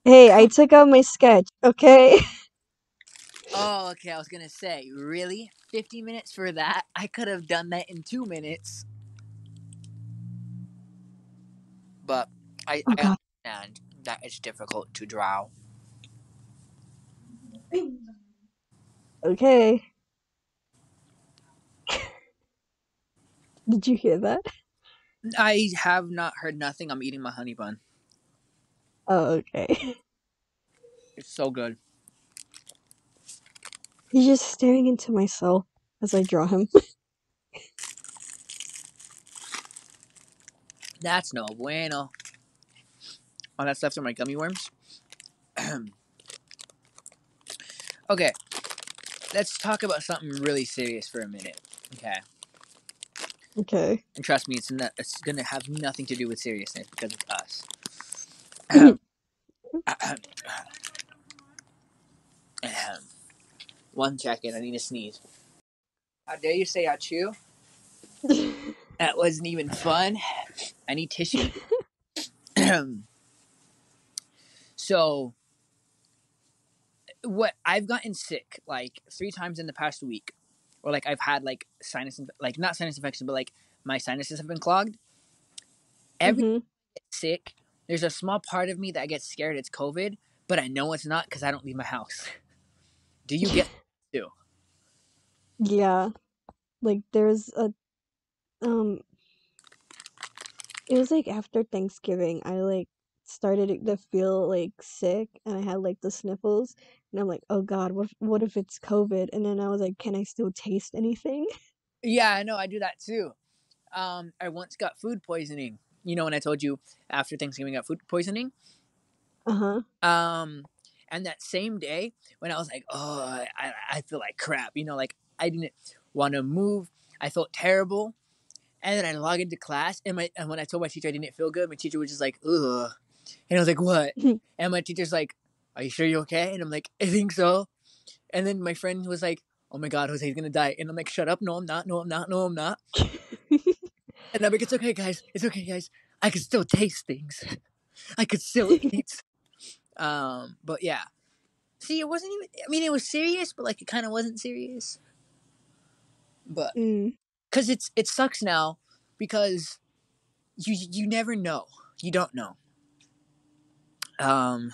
Hey, I took out my sketch, okay? Oh, okay. I was gonna say, really? 50 minutes for that? I could have done that in two minutes. But I, Oh I god. understand that it's difficult to draw. Okay. Did you hear that? I have not heard nothing. I'm eating my honey bun. Oh, okay. It's so good. He's just staring into my soul as I draw him. That's no bueno. Oh, that's left are my gummy worms. okay, let's talk about something really serious for a minute. Okay, Okay. and trust me, it's not, it's gonna have nothing to do with seriousness because it's us. Ahem. Mm. One second, I need to sneeze. How dare you say I chew? That wasn't even fun. I need tissue. so, what I've gotten sick like three times in the past week, or like I've had like sinus, inf- like not sinus infection, but like my sinuses have been clogged. Every Mhm. get sick, there's a small part of me that gets scared it's COVID, but I know it's not because I don't leave my house. Do you get? Too? Yeah. Like there's a um it was like after Thanksgiving I like started to feel like sick and I had like the sniffles and I'm like, "Oh god, what if, what if it's COVID?" And then I was like, "Can I still taste anything?" Yeah, I know. I do that too. Um, I once got food poisoning. You know, when I told you after Thanksgiving I got food poisoning. Uh-huh. Um, and that same day when I was like, oh, I, I feel like crap, you know, like I didn't want to move. I felt terrible. And then I log into class, and my and when I told my teacher I didn't feel good, my teacher was just like, ugh. And I was like, what? and my teacher's like, are you sure you're okay? And I'm like, I think so. And then my friend was like, oh my god, Jose's gonna die. And I'm like, shut up, no, I'm not, no, I'm not, no, I'm not. And I'm like, it's okay, guys, it's okay, guys. I can still taste things. I could still eat. Um, but yeah. See, it wasn't even. I mean, it was serious, but like it kind of wasn't serious. But mm. because it's it sucks now because you you never know. You don't know. Um,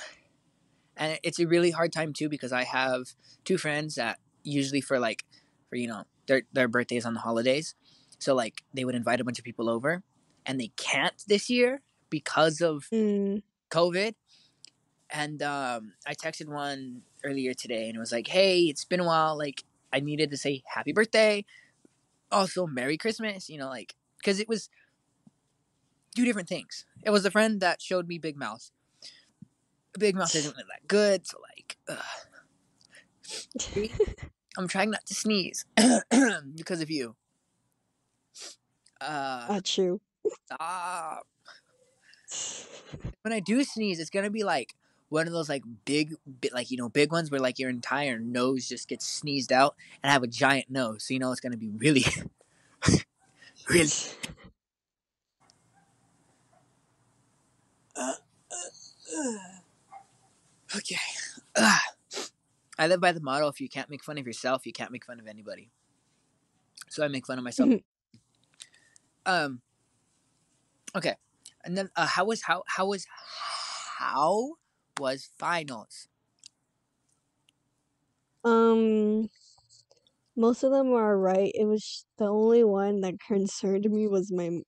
and it's a really hard time too because I have two friends that usually for like for you know their their birthdays on the holidays, so like they would invite a bunch of people over, and they can't this year because of Mm. COVID. And um, I texted one earlier today and it was like, hey, it's been a while. Like, I needed to say happy birthday. Also, Merry Christmas, you know, like, because it was two different things. It was a friend that showed me Big Mouth. Big Mouth isn't really that good, so, like, ugh. I'm trying not to sneeze because of you. Uh, Achoo. stop. when I do sneeze, it's gonna be like one of those like big, like you know, big ones where like your entire nose just gets sneezed out, and I have a giant nose, so you know it's gonna be really, really. okay. Ugh. I live by the motto: if you can't make fun of yourself, you can't make fun of anybody. So I make fun of myself. um. Okay, and then uh, how was how how was how was finals? Um, most of them were right. It was the only one that concerned me was my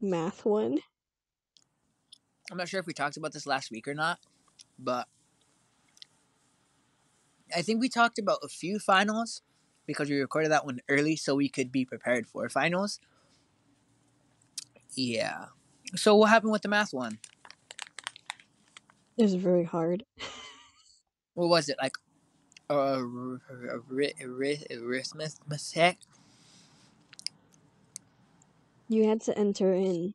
math one. I'm not sure if we talked about this last week or not, but I think we talked about a few finals because we recorded that one early so we could be prepared for finals. Yeah. So what happened with the math one? It was very hard. What was it like? Uh, arithmetic. You had to enter in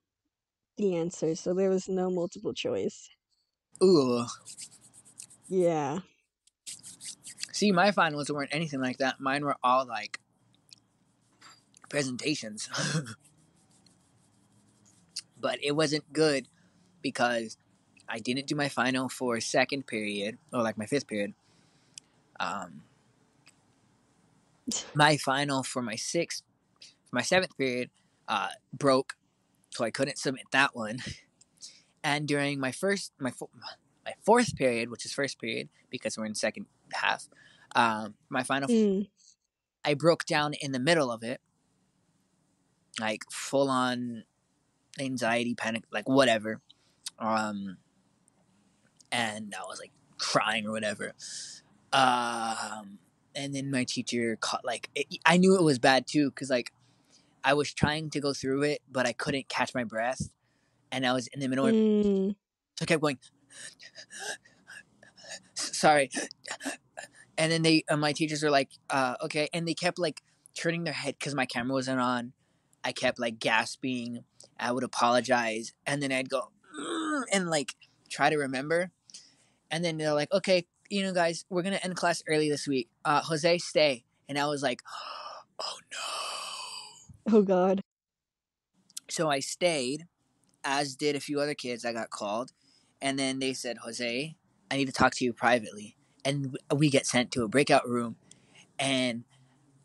the answer, so there was no multiple choice. Ooh. Yeah. See, my finals weren't anything like that. Mine were all like presentations. but it wasn't good because I didn't do my final for second period or like my fifth period. Um, my final for my sixth, for my seventh period, uh, broke, so I couldn't submit that one. And during my first, my my fourth period, which is first period because we're in second half, um, my final, Mm. I broke down in the middle of it, like full on anxiety, panic, like whatever. Um, and I was like crying or whatever. Um, and then my teacher caught like it, I knew it was bad too because like I was trying to go through it, but I couldn't catch my breath, and I was in the middle. of Mm. So I kept going. Sorry, and then they, uh, my teachers were like, uh, "Okay," and they kept like turning their head because my camera wasn't on. I kept like gasping. I would apologize, and then I'd go "Mm," and like try to remember. And then they're like, "Okay, you know, guys, we're gonna end class early this week. Uh, Jose, stay." And I was like, "Oh no!" Oh God. So I stayed, as did a few other kids. I got called, and then they said, "Jose, I need to talk to you privately." And we get sent to a breakout room, and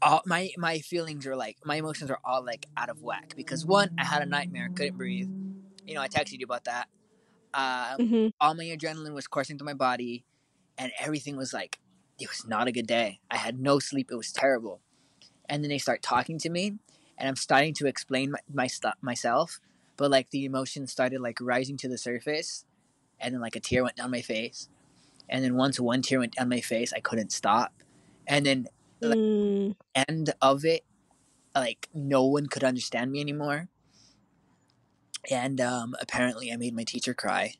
all my my feelings are like my emotions are all like out of whack because one, I had a nightmare, couldn't breathe. You know, I texted you about that. Um, hmm all my adrenaline was coursing through my body, and everything was like, it was not a good day. I had no sleep. It was terrible. And then they start talking to me, and I'm starting to explain my, my stuff myself, but like the emotions started like rising to the surface, and then like a tear went down my face, and then once one tear went down my face, I couldn't stop, and then Mm. end of it, like no one could understand me anymore, and um, apparently I made my teacher cry.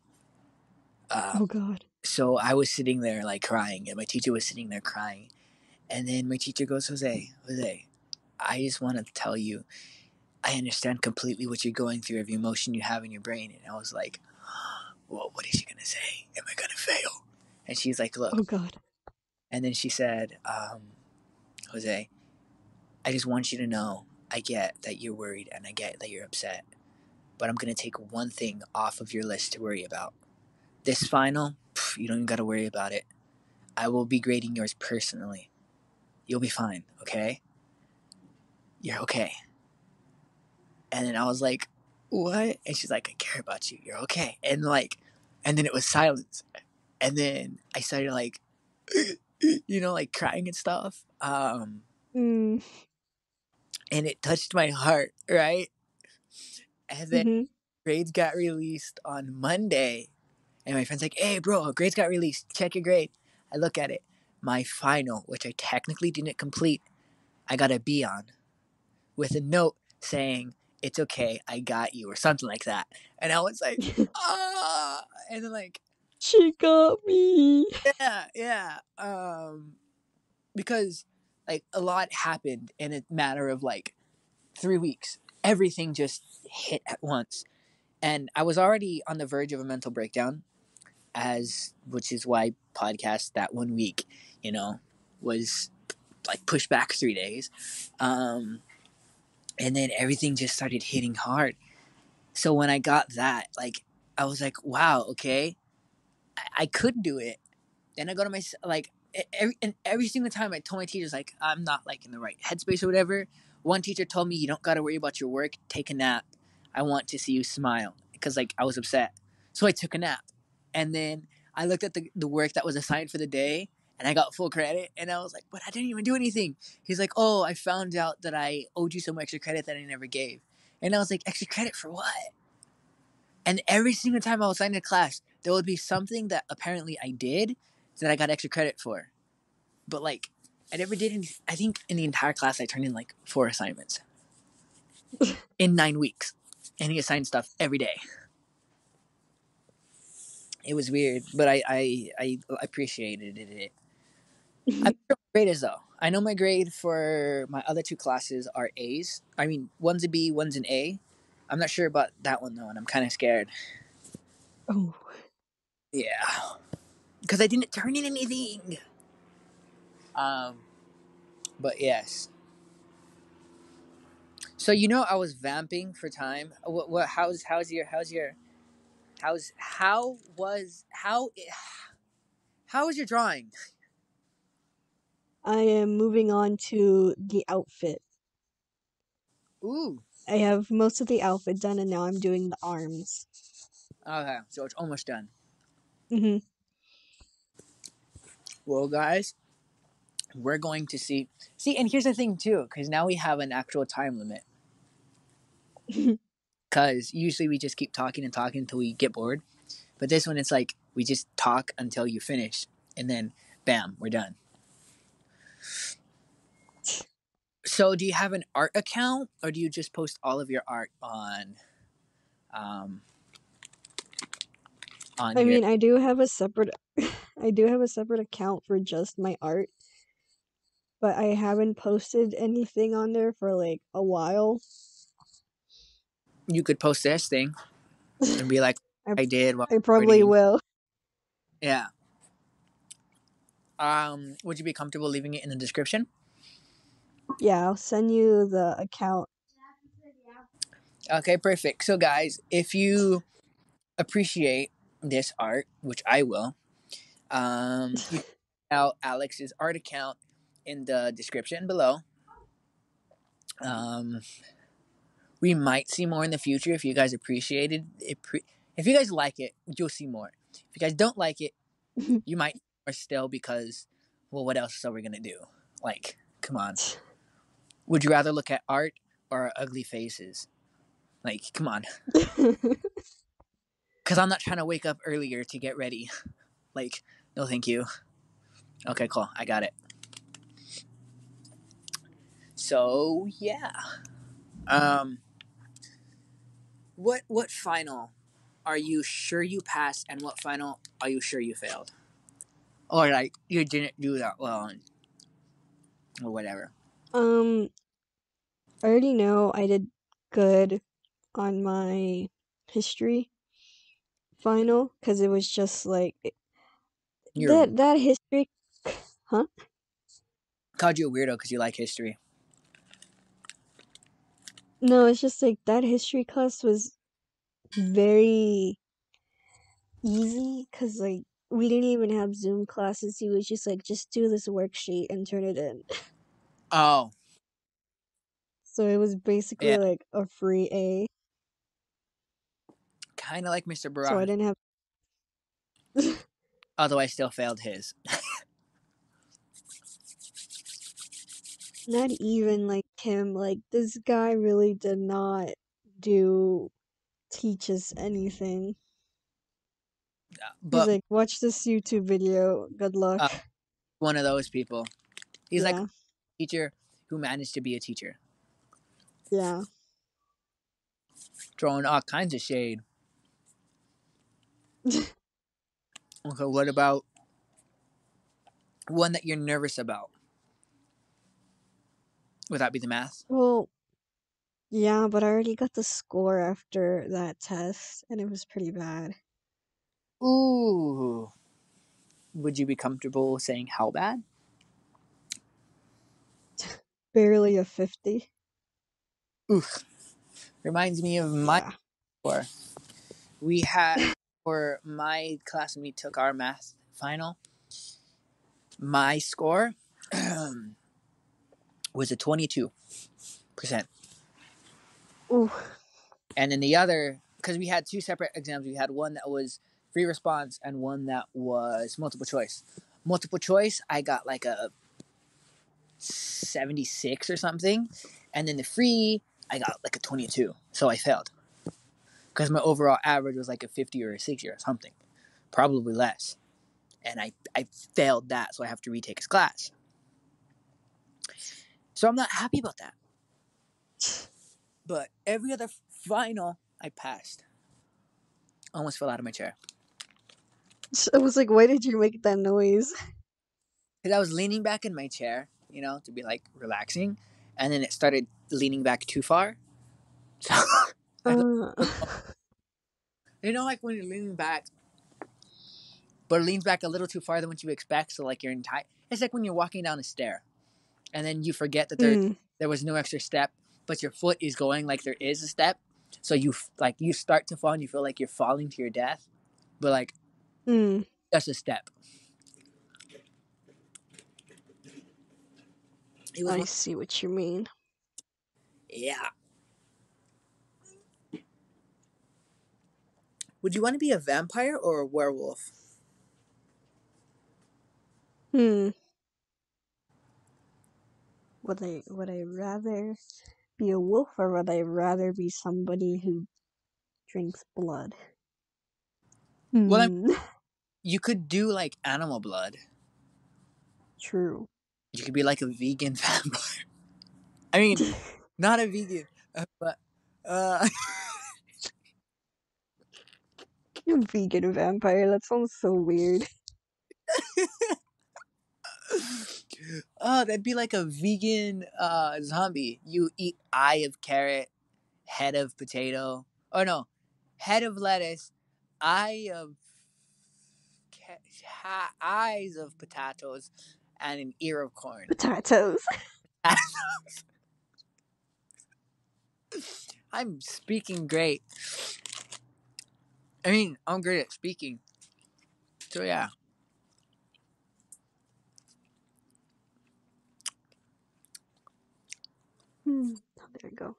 Um, Oh God. so I was sitting there like crying, and my teacher was sitting there crying. And then my teacher goes, Jose, Jose, I just want to tell you, I understand completely what you're going through, every emotion you have in your brain. And I was like, well, what is she going to say? Am I going to fail? And she's like, look. Oh God. And then she said, um, Jose, I just want you to know I get that you're worried and I get that you're upset. But I'm going to take one thing off of your list to worry about. This final, pff, you don't even got to worry about it. I will be grading yours personally. You'll be fine, okay? You're okay. And then I was like, what? And she's like, I care about you. You're okay. And like, and then it was silence. And then I started like, you know, like crying and stuff. Um, Mm. and it touched my heart, right? And then hmm grades got released on Monday. And my friend's like, hey, bro, grades got released. Check your grade. I look at it. My final, which I technically didn't complete, I got a B on with a note saying, it's okay, I got you, or something like that. And I was like, ah. And then, like, She got me. yeah, yeah. Um, because, like, a lot happened in a matter of, like, three weeks. Everything just hit at once. And I was already on the verge of a mental breakdown, as which is why podcast that one week, you know, was like pushed back three days. Um, and then everything just started hitting hard. So when I got that, like, I was like, wow, okay, I, could do it. Then I go to my like every and every single time I told my teachers like I'm not like in the right headspace or whatever. One teacher told me you don't got to worry about your work. Take a nap. I want to see you smile because like I was upset. So I took a nap, and then I looked at the the work that was assigned for the day, and I got full credit. And I was like, but I didn't even do anything. He's like, oh, I found out that I owed you some extra credit that I never gave. And I was like, extra credit for what? And every single time I was assigned a class, there would be something that apparently I did that I got extra credit for. But like, I never did any. I think in the entire class, I turned in like four assignments in nine weeks, and he assigned stuff every day. It was weird, but I I, I appreciated it. I'm not sure my grade is though. I know my grade for my other two classes are A's. I mean, one's a B, one's an A. I'm not sure about that one though, and I'm kind of scared. Oh. Yeah, because I didn't turn in anything. Um, but yes. So you know I was vamping for time. What, what how's how's your how's your how's how was how how was your drawing? I am moving on to the outfit. Ooh. I have most of the outfit done, and now I'm doing the arms. Okay, so it's almost done. Hmm Well, guys, we're going to see. See, and here's the thing too, because now we have an actual time limit. Because usually we just keep talking and talking until we get bored, but this one it's like we just talk until you finish, and then bam, we're done. So, do you have an art account, or do you just post all of your art on? Um, on I your- mean, I do have a separate, I do have a separate account for just my art, but I haven't posted anything on there for like a while. you could post this thing and be like, I- "I did." I probably will. Yeah. Um, would you be comfortable leaving it in the description? Yeah, I'll send you the account. Okay, perfect. So, guys, if you appreciate this art, which I will, um, you can check out Alex's art account in the description below. Um, we might see more in the future if you guys appreciated it. Pre- if you guys like it, you'll see more. If you guys don't like it, you might or still because, well, what else are we gonna do? Like, come on. Would you rather look at art or ugly faces? Like, come on. Because I'm not trying to wake up earlier to get ready. Like, no, thank you. Okay, cool. I got it. So yeah. Um. What what final are you sure you passed, and what final are you sure you failed, or like you didn't do that well, or whatever? Um, I already know I did good on my history final because it was just like You're that that history. Huh? Called you a weirdo because you like history. No, it's just like that history class was very easy because like we didn't even have Zoom classes. He was just like, just do this worksheet and turn it in. Oh, So it was basically Yeah. like a free A. kind of like Mr. So I didn't have. Although I still failed his. Not even like him. Like this guy really did not do teach us anything. He's But like, watch this YouTube video. Good luck. Uh, one of those people. He's like yeah, a teacher who managed to be a teacher, yeah. throwing all kinds of shade. Okay, what about one that you're nervous about? Would that be the math? Well, yeah, but I already got the score after that test, and it was pretty bad. Ooh. Would you be comfortable saying how bad? Barely a 50. Oof. Reminds me of my Yeah. score. We had for my class when we took our math final. My score was a twenty-two percent, Ooh. and then the other because we had two separate exams. We had one that was free response and one that was multiple choice. Multiple choice, I got like a seventy-six or something, and then the free, I got like a twenty-two. So I failed because my overall average was like a 50 or a 60 or something probably less. And i i failed that so i have to retake his class. So i'm not happy about that. But every other final i passed. Almost fell out of my chair. I was like, why did you make that noise? because i was leaning back in my chair you know to be like relaxing and then it started leaning back too far. So Uh, You know, like when you're leaning back, but it leans back a little too far than what you expect. So, like, you're entire. It's like when you're walking down a stair, and then you forget that there mm, there was no extra step, but your foot is going like there is a step. So you f- like you start to fall and you feel like you're falling to your death, but like Hmm. just a step. It was I see what you mean. yeah. Would you want to be a vampire or a werewolf? Hmm. Would I would I rather be a wolf or would I rather be somebody who drinks blood? Well, I'm- Hmm. You could do like animal blood. True. You could be like a vegan vampire. I mean, not a vegan, uh, but uh, You're a vegan vampire. That sounds so weird. oh, that'd be like a vegan uh zombie. You eat eye of carrot, head of potato. Oh no, head of lettuce, eye of ca- eyes of potatoes, and an ear of corn. Potatoes. I'm speaking great. I mean, I'm great at speaking. So yeah. Hmm. Oh, there we go.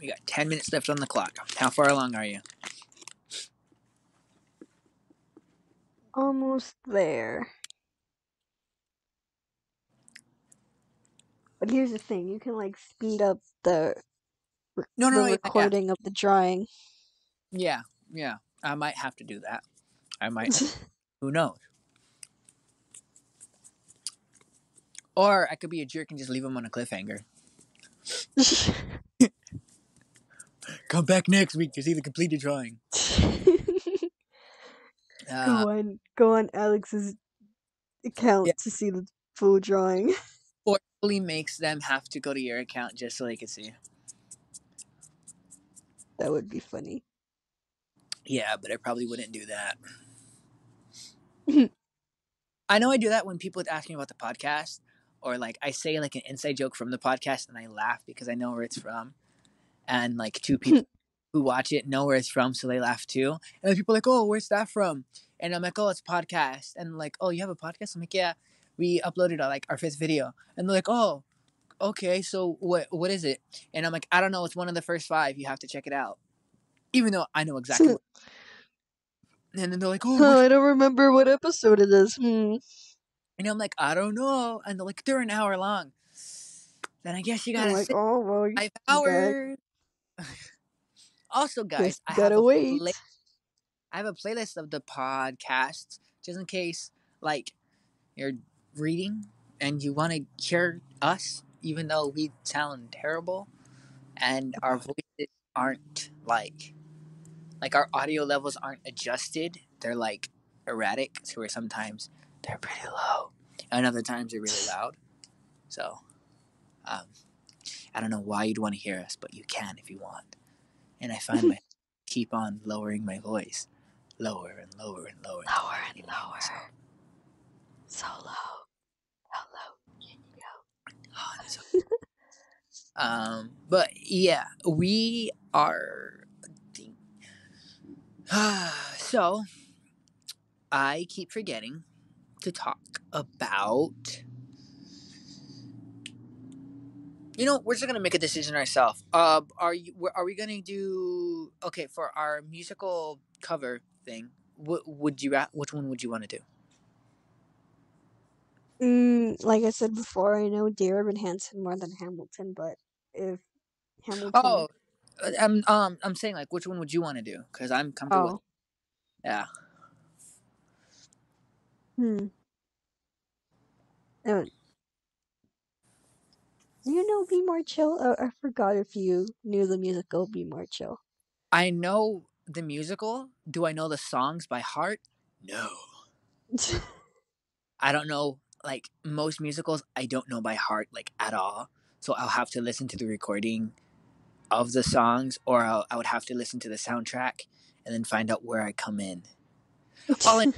We got 10 minutes left on the clock. How far along are you? Almost there. But here's the thing, you can like speed up the re- No, no, the no, yeah, yeah. recording of the drawing. Yeah, yeah. I might have to do that. I might. Who knows? Or I could be a jerk and just leave him on a cliffhanger. Come back next week to see the completed drawing. Uh, go on go on Alex's account Yeah. to see the full drawing. Forcefully makes them have to go to your account just so they can see. That would be funny. Yeah, but I probably wouldn't do that. I know I do that when people ask me about the podcast, or like I say like an inside joke from the podcast and I laugh because I know where it's from, and like two people who watch it know where it's from, so they laugh too. And then people are like, "Oh, where's that from?" And I'm like, "Oh, it's a podcast." And like, "Oh, you have a podcast?" I'm like, "Yeah, we uploaded uh, like our fifth video." And they're like, "Oh, okay, so what what is it?" And I'm like, "I don't know. It's one of the first five. You have to check it out." Even though I know exactly. what- and then they're like, "Oh, Oh, I don't remember what episode it is. Hmm. And I'm like, I don't know. And they're like, they're an hour long. Then I guess you I'm gotta like, oh well, you five hours. also, guys, I gotta have, a wait. play- I have a playlist of the podcasts just in case, like, you're reading and you want to hear us, even though we sound terrible and our voices aren't like, like our audio levels aren't adjusted. They're like erratic, so where sometimes they're pretty low, and other times they're really loud. So, um, I don't know why you'd want to hear us, but you can if you want. And I find my keep on lowering my voice, lower and lower and lower, Lower and lower. So, So low. How low can you go? Oh, that's so- um, but yeah, we are. so, I keep forgetting to talk about. You know, we're just gonna make a decision ourselves. Uh, are you? Are we gonna do okay for our musical cover thing? What would you? Which one would you want to do? Mm, like I said before, I know Dear Evan Hansen more than Hamilton, but if Hamilton, Oh, uh, I'm um I'm saying like which one would you want to do? Because I'm comfortable. With, oh, yeah. hmm. Do you know Be More Chill? Uh, I forgot if you knew the musical Be More Chill. I know the musical. Do I know the songs by heart? No. I don't know like most musicals I don't know by heart like at all. So I'll have to listen to the recording of the songs or I'll, I would have to listen to the soundtrack and then find out where I come in. All I,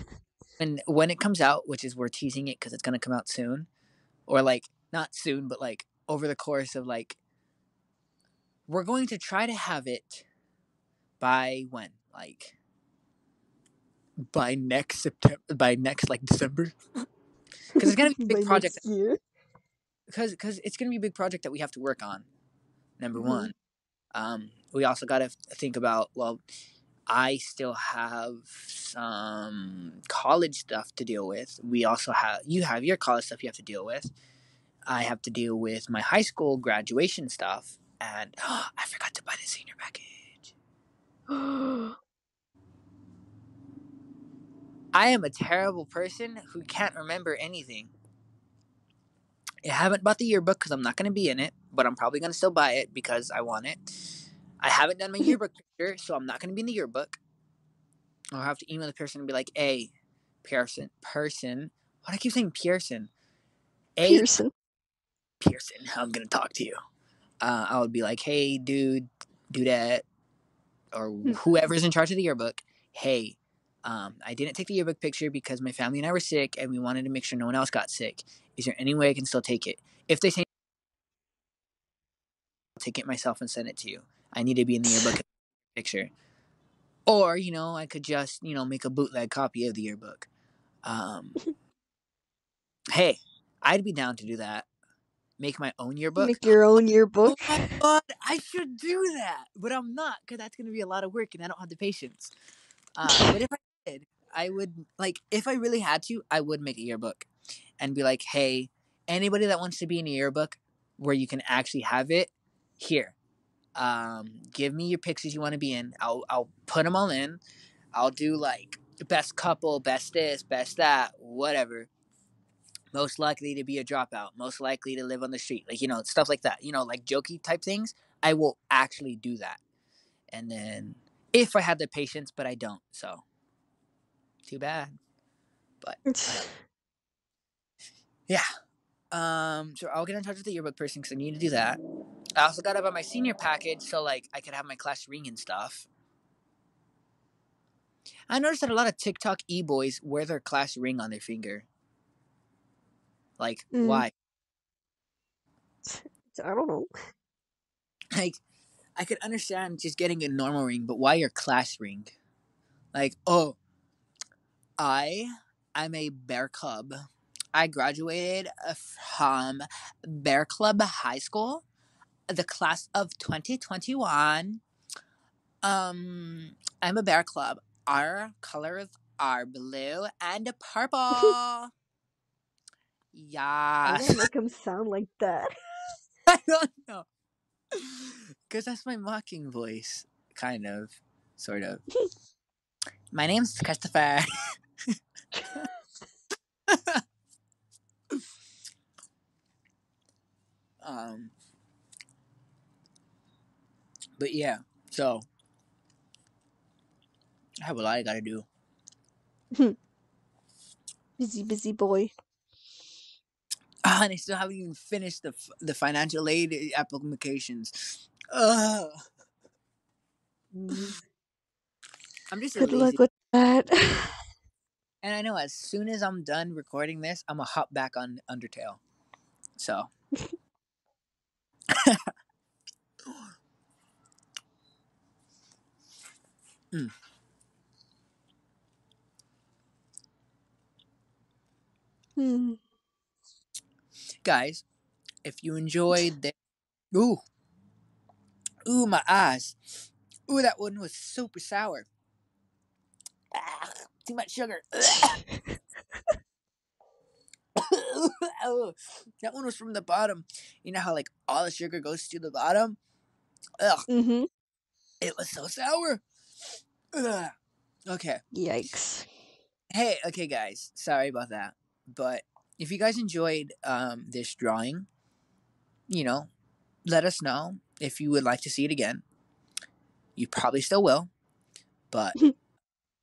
and when it comes out, which is we're teasing it because it's gonna come out soon, or like not soon, but like over the course of like, we're going to try to have it by when, like, by next September, by next like December, because it's gonna be a big project. Because because it's gonna be a big project that we have to work on. Number Mhm. one, um, we also got to think about well. I still have some college stuff to deal with. We also have you have your college stuff you have to deal with. I have to deal with my high school graduation stuff, and I forgot to buy the senior package. I am a terrible person who can't remember anything. I haven't bought the yearbook because I'm not going to be in it, but I'm probably going to still buy it because I want it. I haven't done my yearbook picture, so I'm not going to be in the yearbook. I'll have to email the person and be like, "Hey, Pearson, person, why do I keep saying Pearson? A Pearson. Pearson, I'm gonna talk to you. Uh, I would be like, hey, dude, do that, or whoever's in charge of the yearbook. Hey, um, I didn't take the yearbook picture because my family and I were sick, and we wanted to make sure no one else got sick. Is there any way I can still take it? If they say, I'll take it myself and send it to you. I need to be in the yearbook picture. Or, you know, I could just, you know, make a bootleg copy of the yearbook. Um, hey, I'd be down to do that. Make my own yearbook. Make your own Oh yearbook. my god, I should do that, but I'm not because that's gonna be a lot of work and I don't have the patience. Uh, but if I I would like if I really had to, I would make a yearbook and be like, hey, anybody that wants to be in a yearbook where you can actually have it here. Um, give me your pictures you want to be in. I'll I'll put them all in. I'll do like best couple, best this, best that, whatever most likely to be a dropout, most likely to live on the street, like you know, stuff like that. You know, like jokey type things. I will actually do that, and then if I had the patience, but I don't, so too bad. But yeah, um, so I'll get in touch with the yearbook person because I need to do that. I also got buy my senior package so like I could have my class ring and stuff. I noticed that a lot of TikTok e boys wear their class ring on their finger. Like, Mm. why? I don't know. like I could understand just getting a normal ring, but why your class ring? Like, oh, I I'm a bear Cub. I graduated from Bear Club High School, the class of 2021. Um, I'm a bear club. Our colors are blue and purple. yeah. I don't make him sound like that. I don't know. Because that's my mocking voice, kind of, sort of. my name's Christopher. um, but yeah, so I have a lot I gotta do. Busy, busy boy. Ah, and I still haven't even finished the the financial aid applications. Ugh. Mm. I'm just Good lazy luck with that. And I know as soon as I'm done recording this, I'm gonna hop back on Undertale. So. Mm. Hmm. Guys, if you enjoyed the Ooh. Ooh, my eyes. Ooh, that one was super sour. Ah, too much sugar. oh, that one was from the bottom. You know how like all the sugar goes to the bottom? Ugh, mm-hmm. it was so sour. Ugh. Okay. Yikes. Hey, okay, guys. Sorry about that. But if you guys enjoyed um, this drawing, you know, let us know if you would like to see it again. You probably still will, but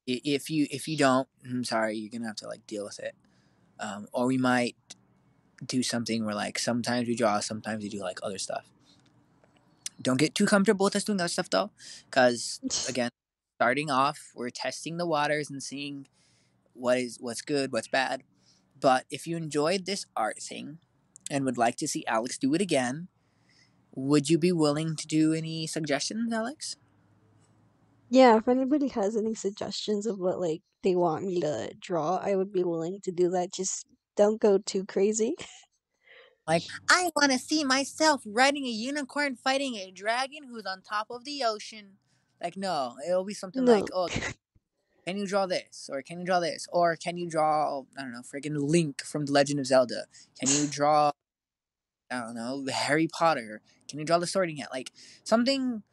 if you if you don't, I'm sorry, you're gonna have to like deal with it. Um, or we might do something where like sometimes we draw, sometimes we do like other stuff. Don't get too comfortable with us doing other stuff though, because again, starting off, we're testing the waters and seeing what is what's good, what's bad. But if you enjoyed this art thing and would like to see Alex do it again, would you be willing to do any suggestions, Alex? Yeah, if anybody has any suggestions of what like they want me to draw, I would be willing to do that. Just don't go too crazy. Like, I want to see myself riding a unicorn fighting a dragon who's on top of the ocean. Like, no, it'll be something No. like, oh, can you draw this? Or can you draw this? Or can you draw, I don't know, friggin' Link from The Legend of Zelda? Can you draw, I don't know, Harry Potter? Can you draw the sorting hat? Like, something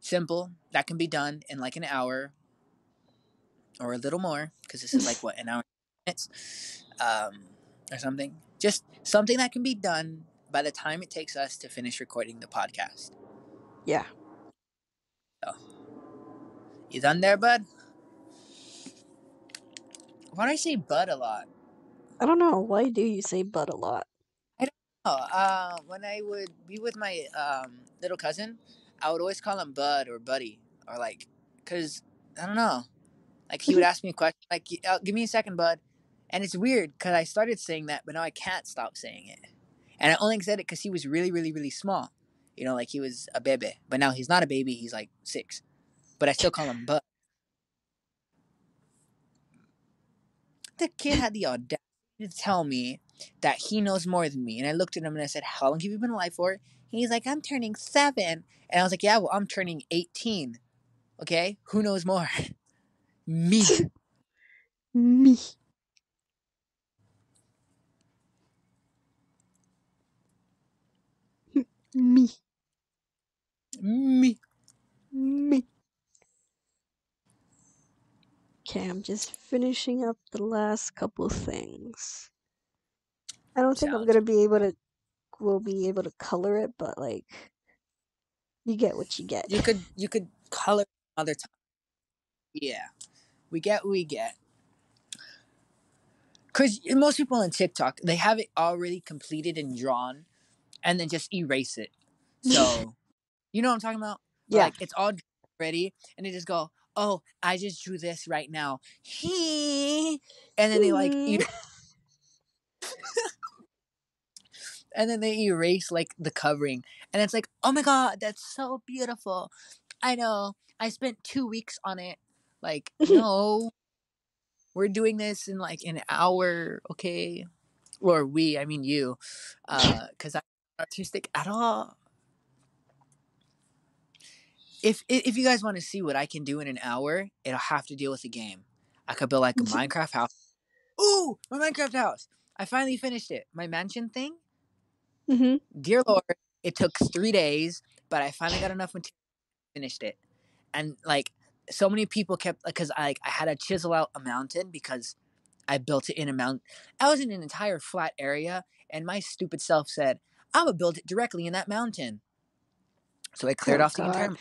simple that can be done in like an hour or a little more, because this is like, what, an hour minutes? Um, or something. Just something that can be done by the time it takes us to finish recording the podcast. Yeah. So, you done there, bud? Why do I say bud a lot? I don't know. Why do you say bud a lot? Oh, uh, when I would be with my um, little cousin, I would always call him Bud or Buddy or like, cause I don't know, like he would ask me a question like, uh, "Give me a second, Bud," and it's weird cause I started saying that, but now I can't stop saying it, and I only said it cause he was really, really, really small, you know, like he was a baby, but now he's not a baby, he's like six, but I still call him Bud. The kid had the audacity to tell me that he knows more than me. And I looked at him and I said, How long have you been alive for? He's like, I'm turning seven. And I was like, Yeah, well, I'm turning 18. Okay? Who knows more? me. Me. Me. Me. Me. Okay, I'm just finishing up the last couple things. I don't think I'm gonna be able to will be able to color it, but like you get what you get. You could you could color other time. Yeah. We get what we get. Cause most people on TikTok, they have it already completed and drawn and then just erase it. So you know what I'm talking about? Yeah. Like it's all ready, and they just go, "Oh, I just drew this right now." He, and then they like, Hmm. er- and then they erase like the covering, and it's like, "Oh my god, that's so beautiful." I know. I spent two weeks on it. Like, no, we're doing this in like an hour, okay? Or we, I mean you, Uh, because I'm not artistic at all if if you guys want to see what I can do in an hour, it'll have to deal with a game. I could build like a Minecraft house. Ooh, my Minecraft house! I finally finished it. My mansion thing. Hmm Dear Lord, it took three days, but I finally got enough material finished it. And like so many people kept because I like I had to chisel out a mountain because I built it in a mount. I was in an entire flat area, and my stupid self said, "I would build it directly in that mountain." So I cleared Oh, off the entire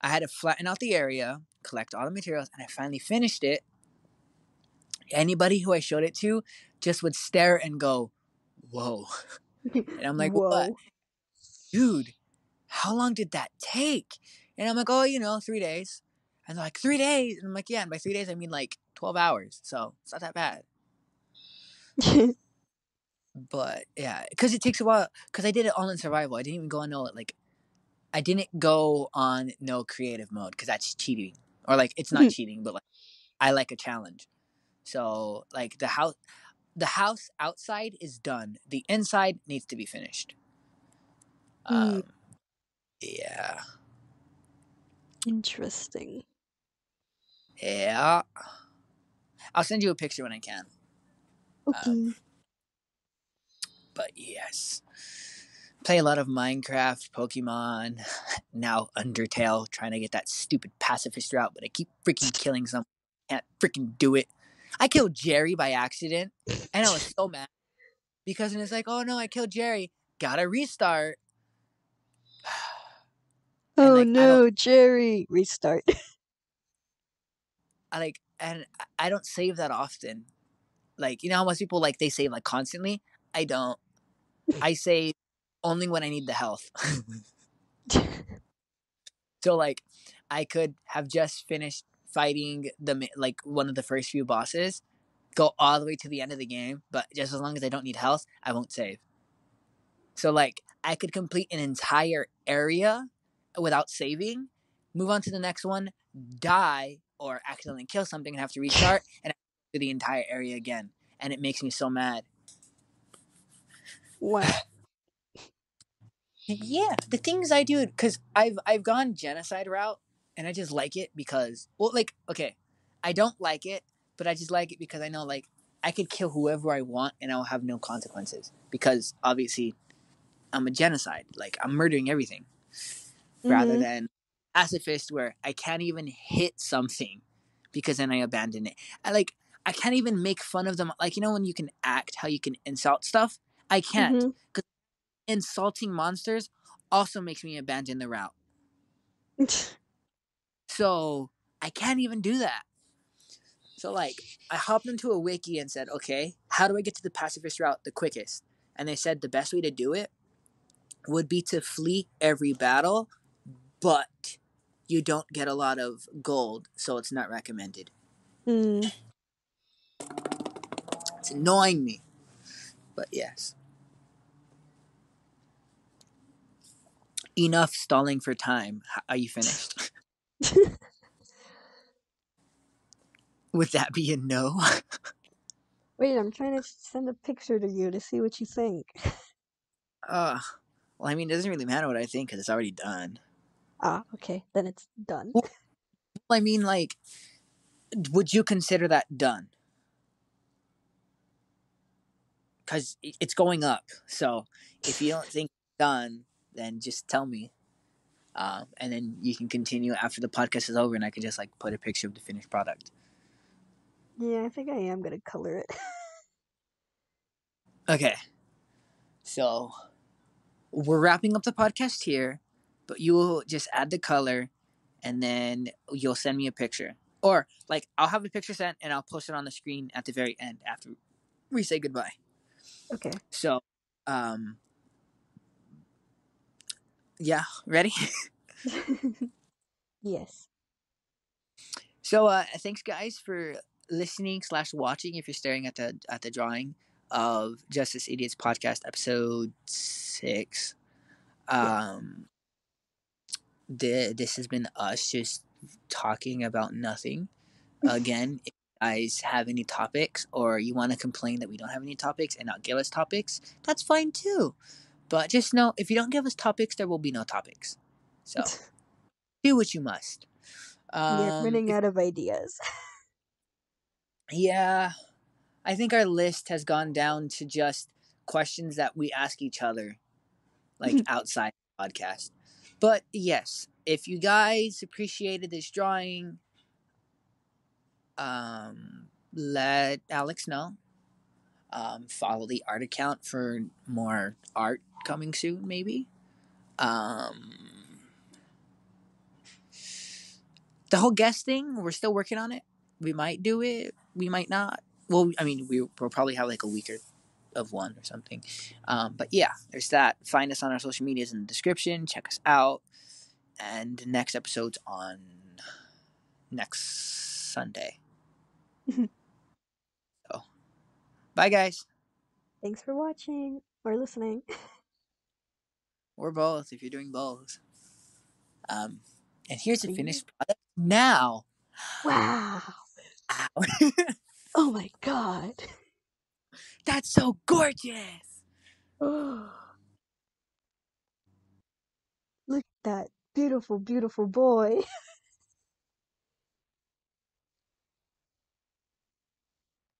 I had to flatten out the area, collect all the materials, and I finally finished it. Anybody who I showed it to just would stare and go, Whoa. And I'm like, Whoa. What? Dude, how long did that take? And I'm like, Oh, you know, three days. And they're like, Three days? And I'm like, Yeah, and by three days, I mean like 12 hours. So it's not that bad. But yeah, because it takes a while. Because I did it all in survival. I didn't even go on no, like, I didn't go on no creative mode because that's cheating. Or like, it's not cheating, but like, I like a challenge. So like the house, the house outside is done. The inside needs to be finished. Mm. Um, yeah, Interesting. yeah. I'll send you a picture when I can. Okay. But yes, play a lot of Minecraft, Pokemon, now Undertale, trying to get that stupid pacifist route, but I keep freaking killing someone. Can't freaking do it. I killed Jerry by accident, and I was so mad because and it's like, oh no, I killed Jerry. Gotta restart. oh like, no, Jerry! Restart. I like, and I- I don't save that often. Like, you know how most people like they save like constantly. I don't. I save only when I need the health. So like I could have just finished fighting the like one of the first few bosses, go all the way to the end of the game, but just as long as I don't need health, I won't save. So like I could complete an entire area without saving, move on to the next one, die or accidentally kill something and have to restart and do the entire area again. And it makes me so mad. Wow. Yeah, the things I do because I've I've gone genocide route and I just like it because well like okay, I don't like it, but I just like it because I know like I could kill whoever I want and I'll have no consequences because obviously I'm a genocide like I'm murdering everything rather Mhm. than pacifist where I can't even hit something because then I abandon it. I like I can't even make fun of them like you know when you can act how you can insult stuff. I can't Mhm. insulting monsters also makes me abandon the route. So I can't even do that. So like I hopped into a wiki and said, okay, how do I get to the pacifist route the quickest? And they said the best way to do it would be to flee every battle, but you don't get a lot of gold, so it's not recommended. Mm. It's annoying me. But yes. Enough stalling for time. Are you finished? Would that be a no? Wait, I'm trying to send a picture to you to see what you think. Uh, well, I mean, it doesn't really matter what I think because it's already done. Ah, okay, then it's done. Well- I mean, like, would you consider that done? Because it's going up. So if you don't think it's done, then just tell me. Um, and then you can continue after the podcast is over, and I can just like put a picture of the finished product. Yeah, I think I am gonna color it. Okay. So we're wrapping up the podcast here, but you will just add the color and then you'll send me a picture. Or like I'll have a picture sent and I'll post it on the screen at the very end after we say goodbye. Okay. So um yeah, ready? yes. So uh thanks guys for listening slash watching if you're staring at the at the drawing of Justice Idiots podcast episode six. Um the, this has been us just talking about nothing. Again, if you guys have any topics or you want to complain that we don't have any topics and not give us topics, that's fine too. But just know if you don't give us topics, there will be no topics. So do what you must. Um, We're running out of ideas. Yeah, I think our list has gone down to just questions that we ask each other, like outside the podcast. But yes, if you guys appreciated this drawing, um, let Alex know. Um, follow the art account for more art coming soon, maybe. Um, the whole guest thing, we're still working on it. We might do it. We might not. Well, I mean, we, we'll probably have like a week or of one or something. Um, but yeah, there's that. Find us on our social medias in the description. Check us out. And next episode's on next Sunday. bye, guys. Thanks for watching or listening. Or both if you're doing both. Um, and here's the finished product now. Wow. Ow. Oh my god. That's so gorgeous. Look at that beautiful, beautiful boy.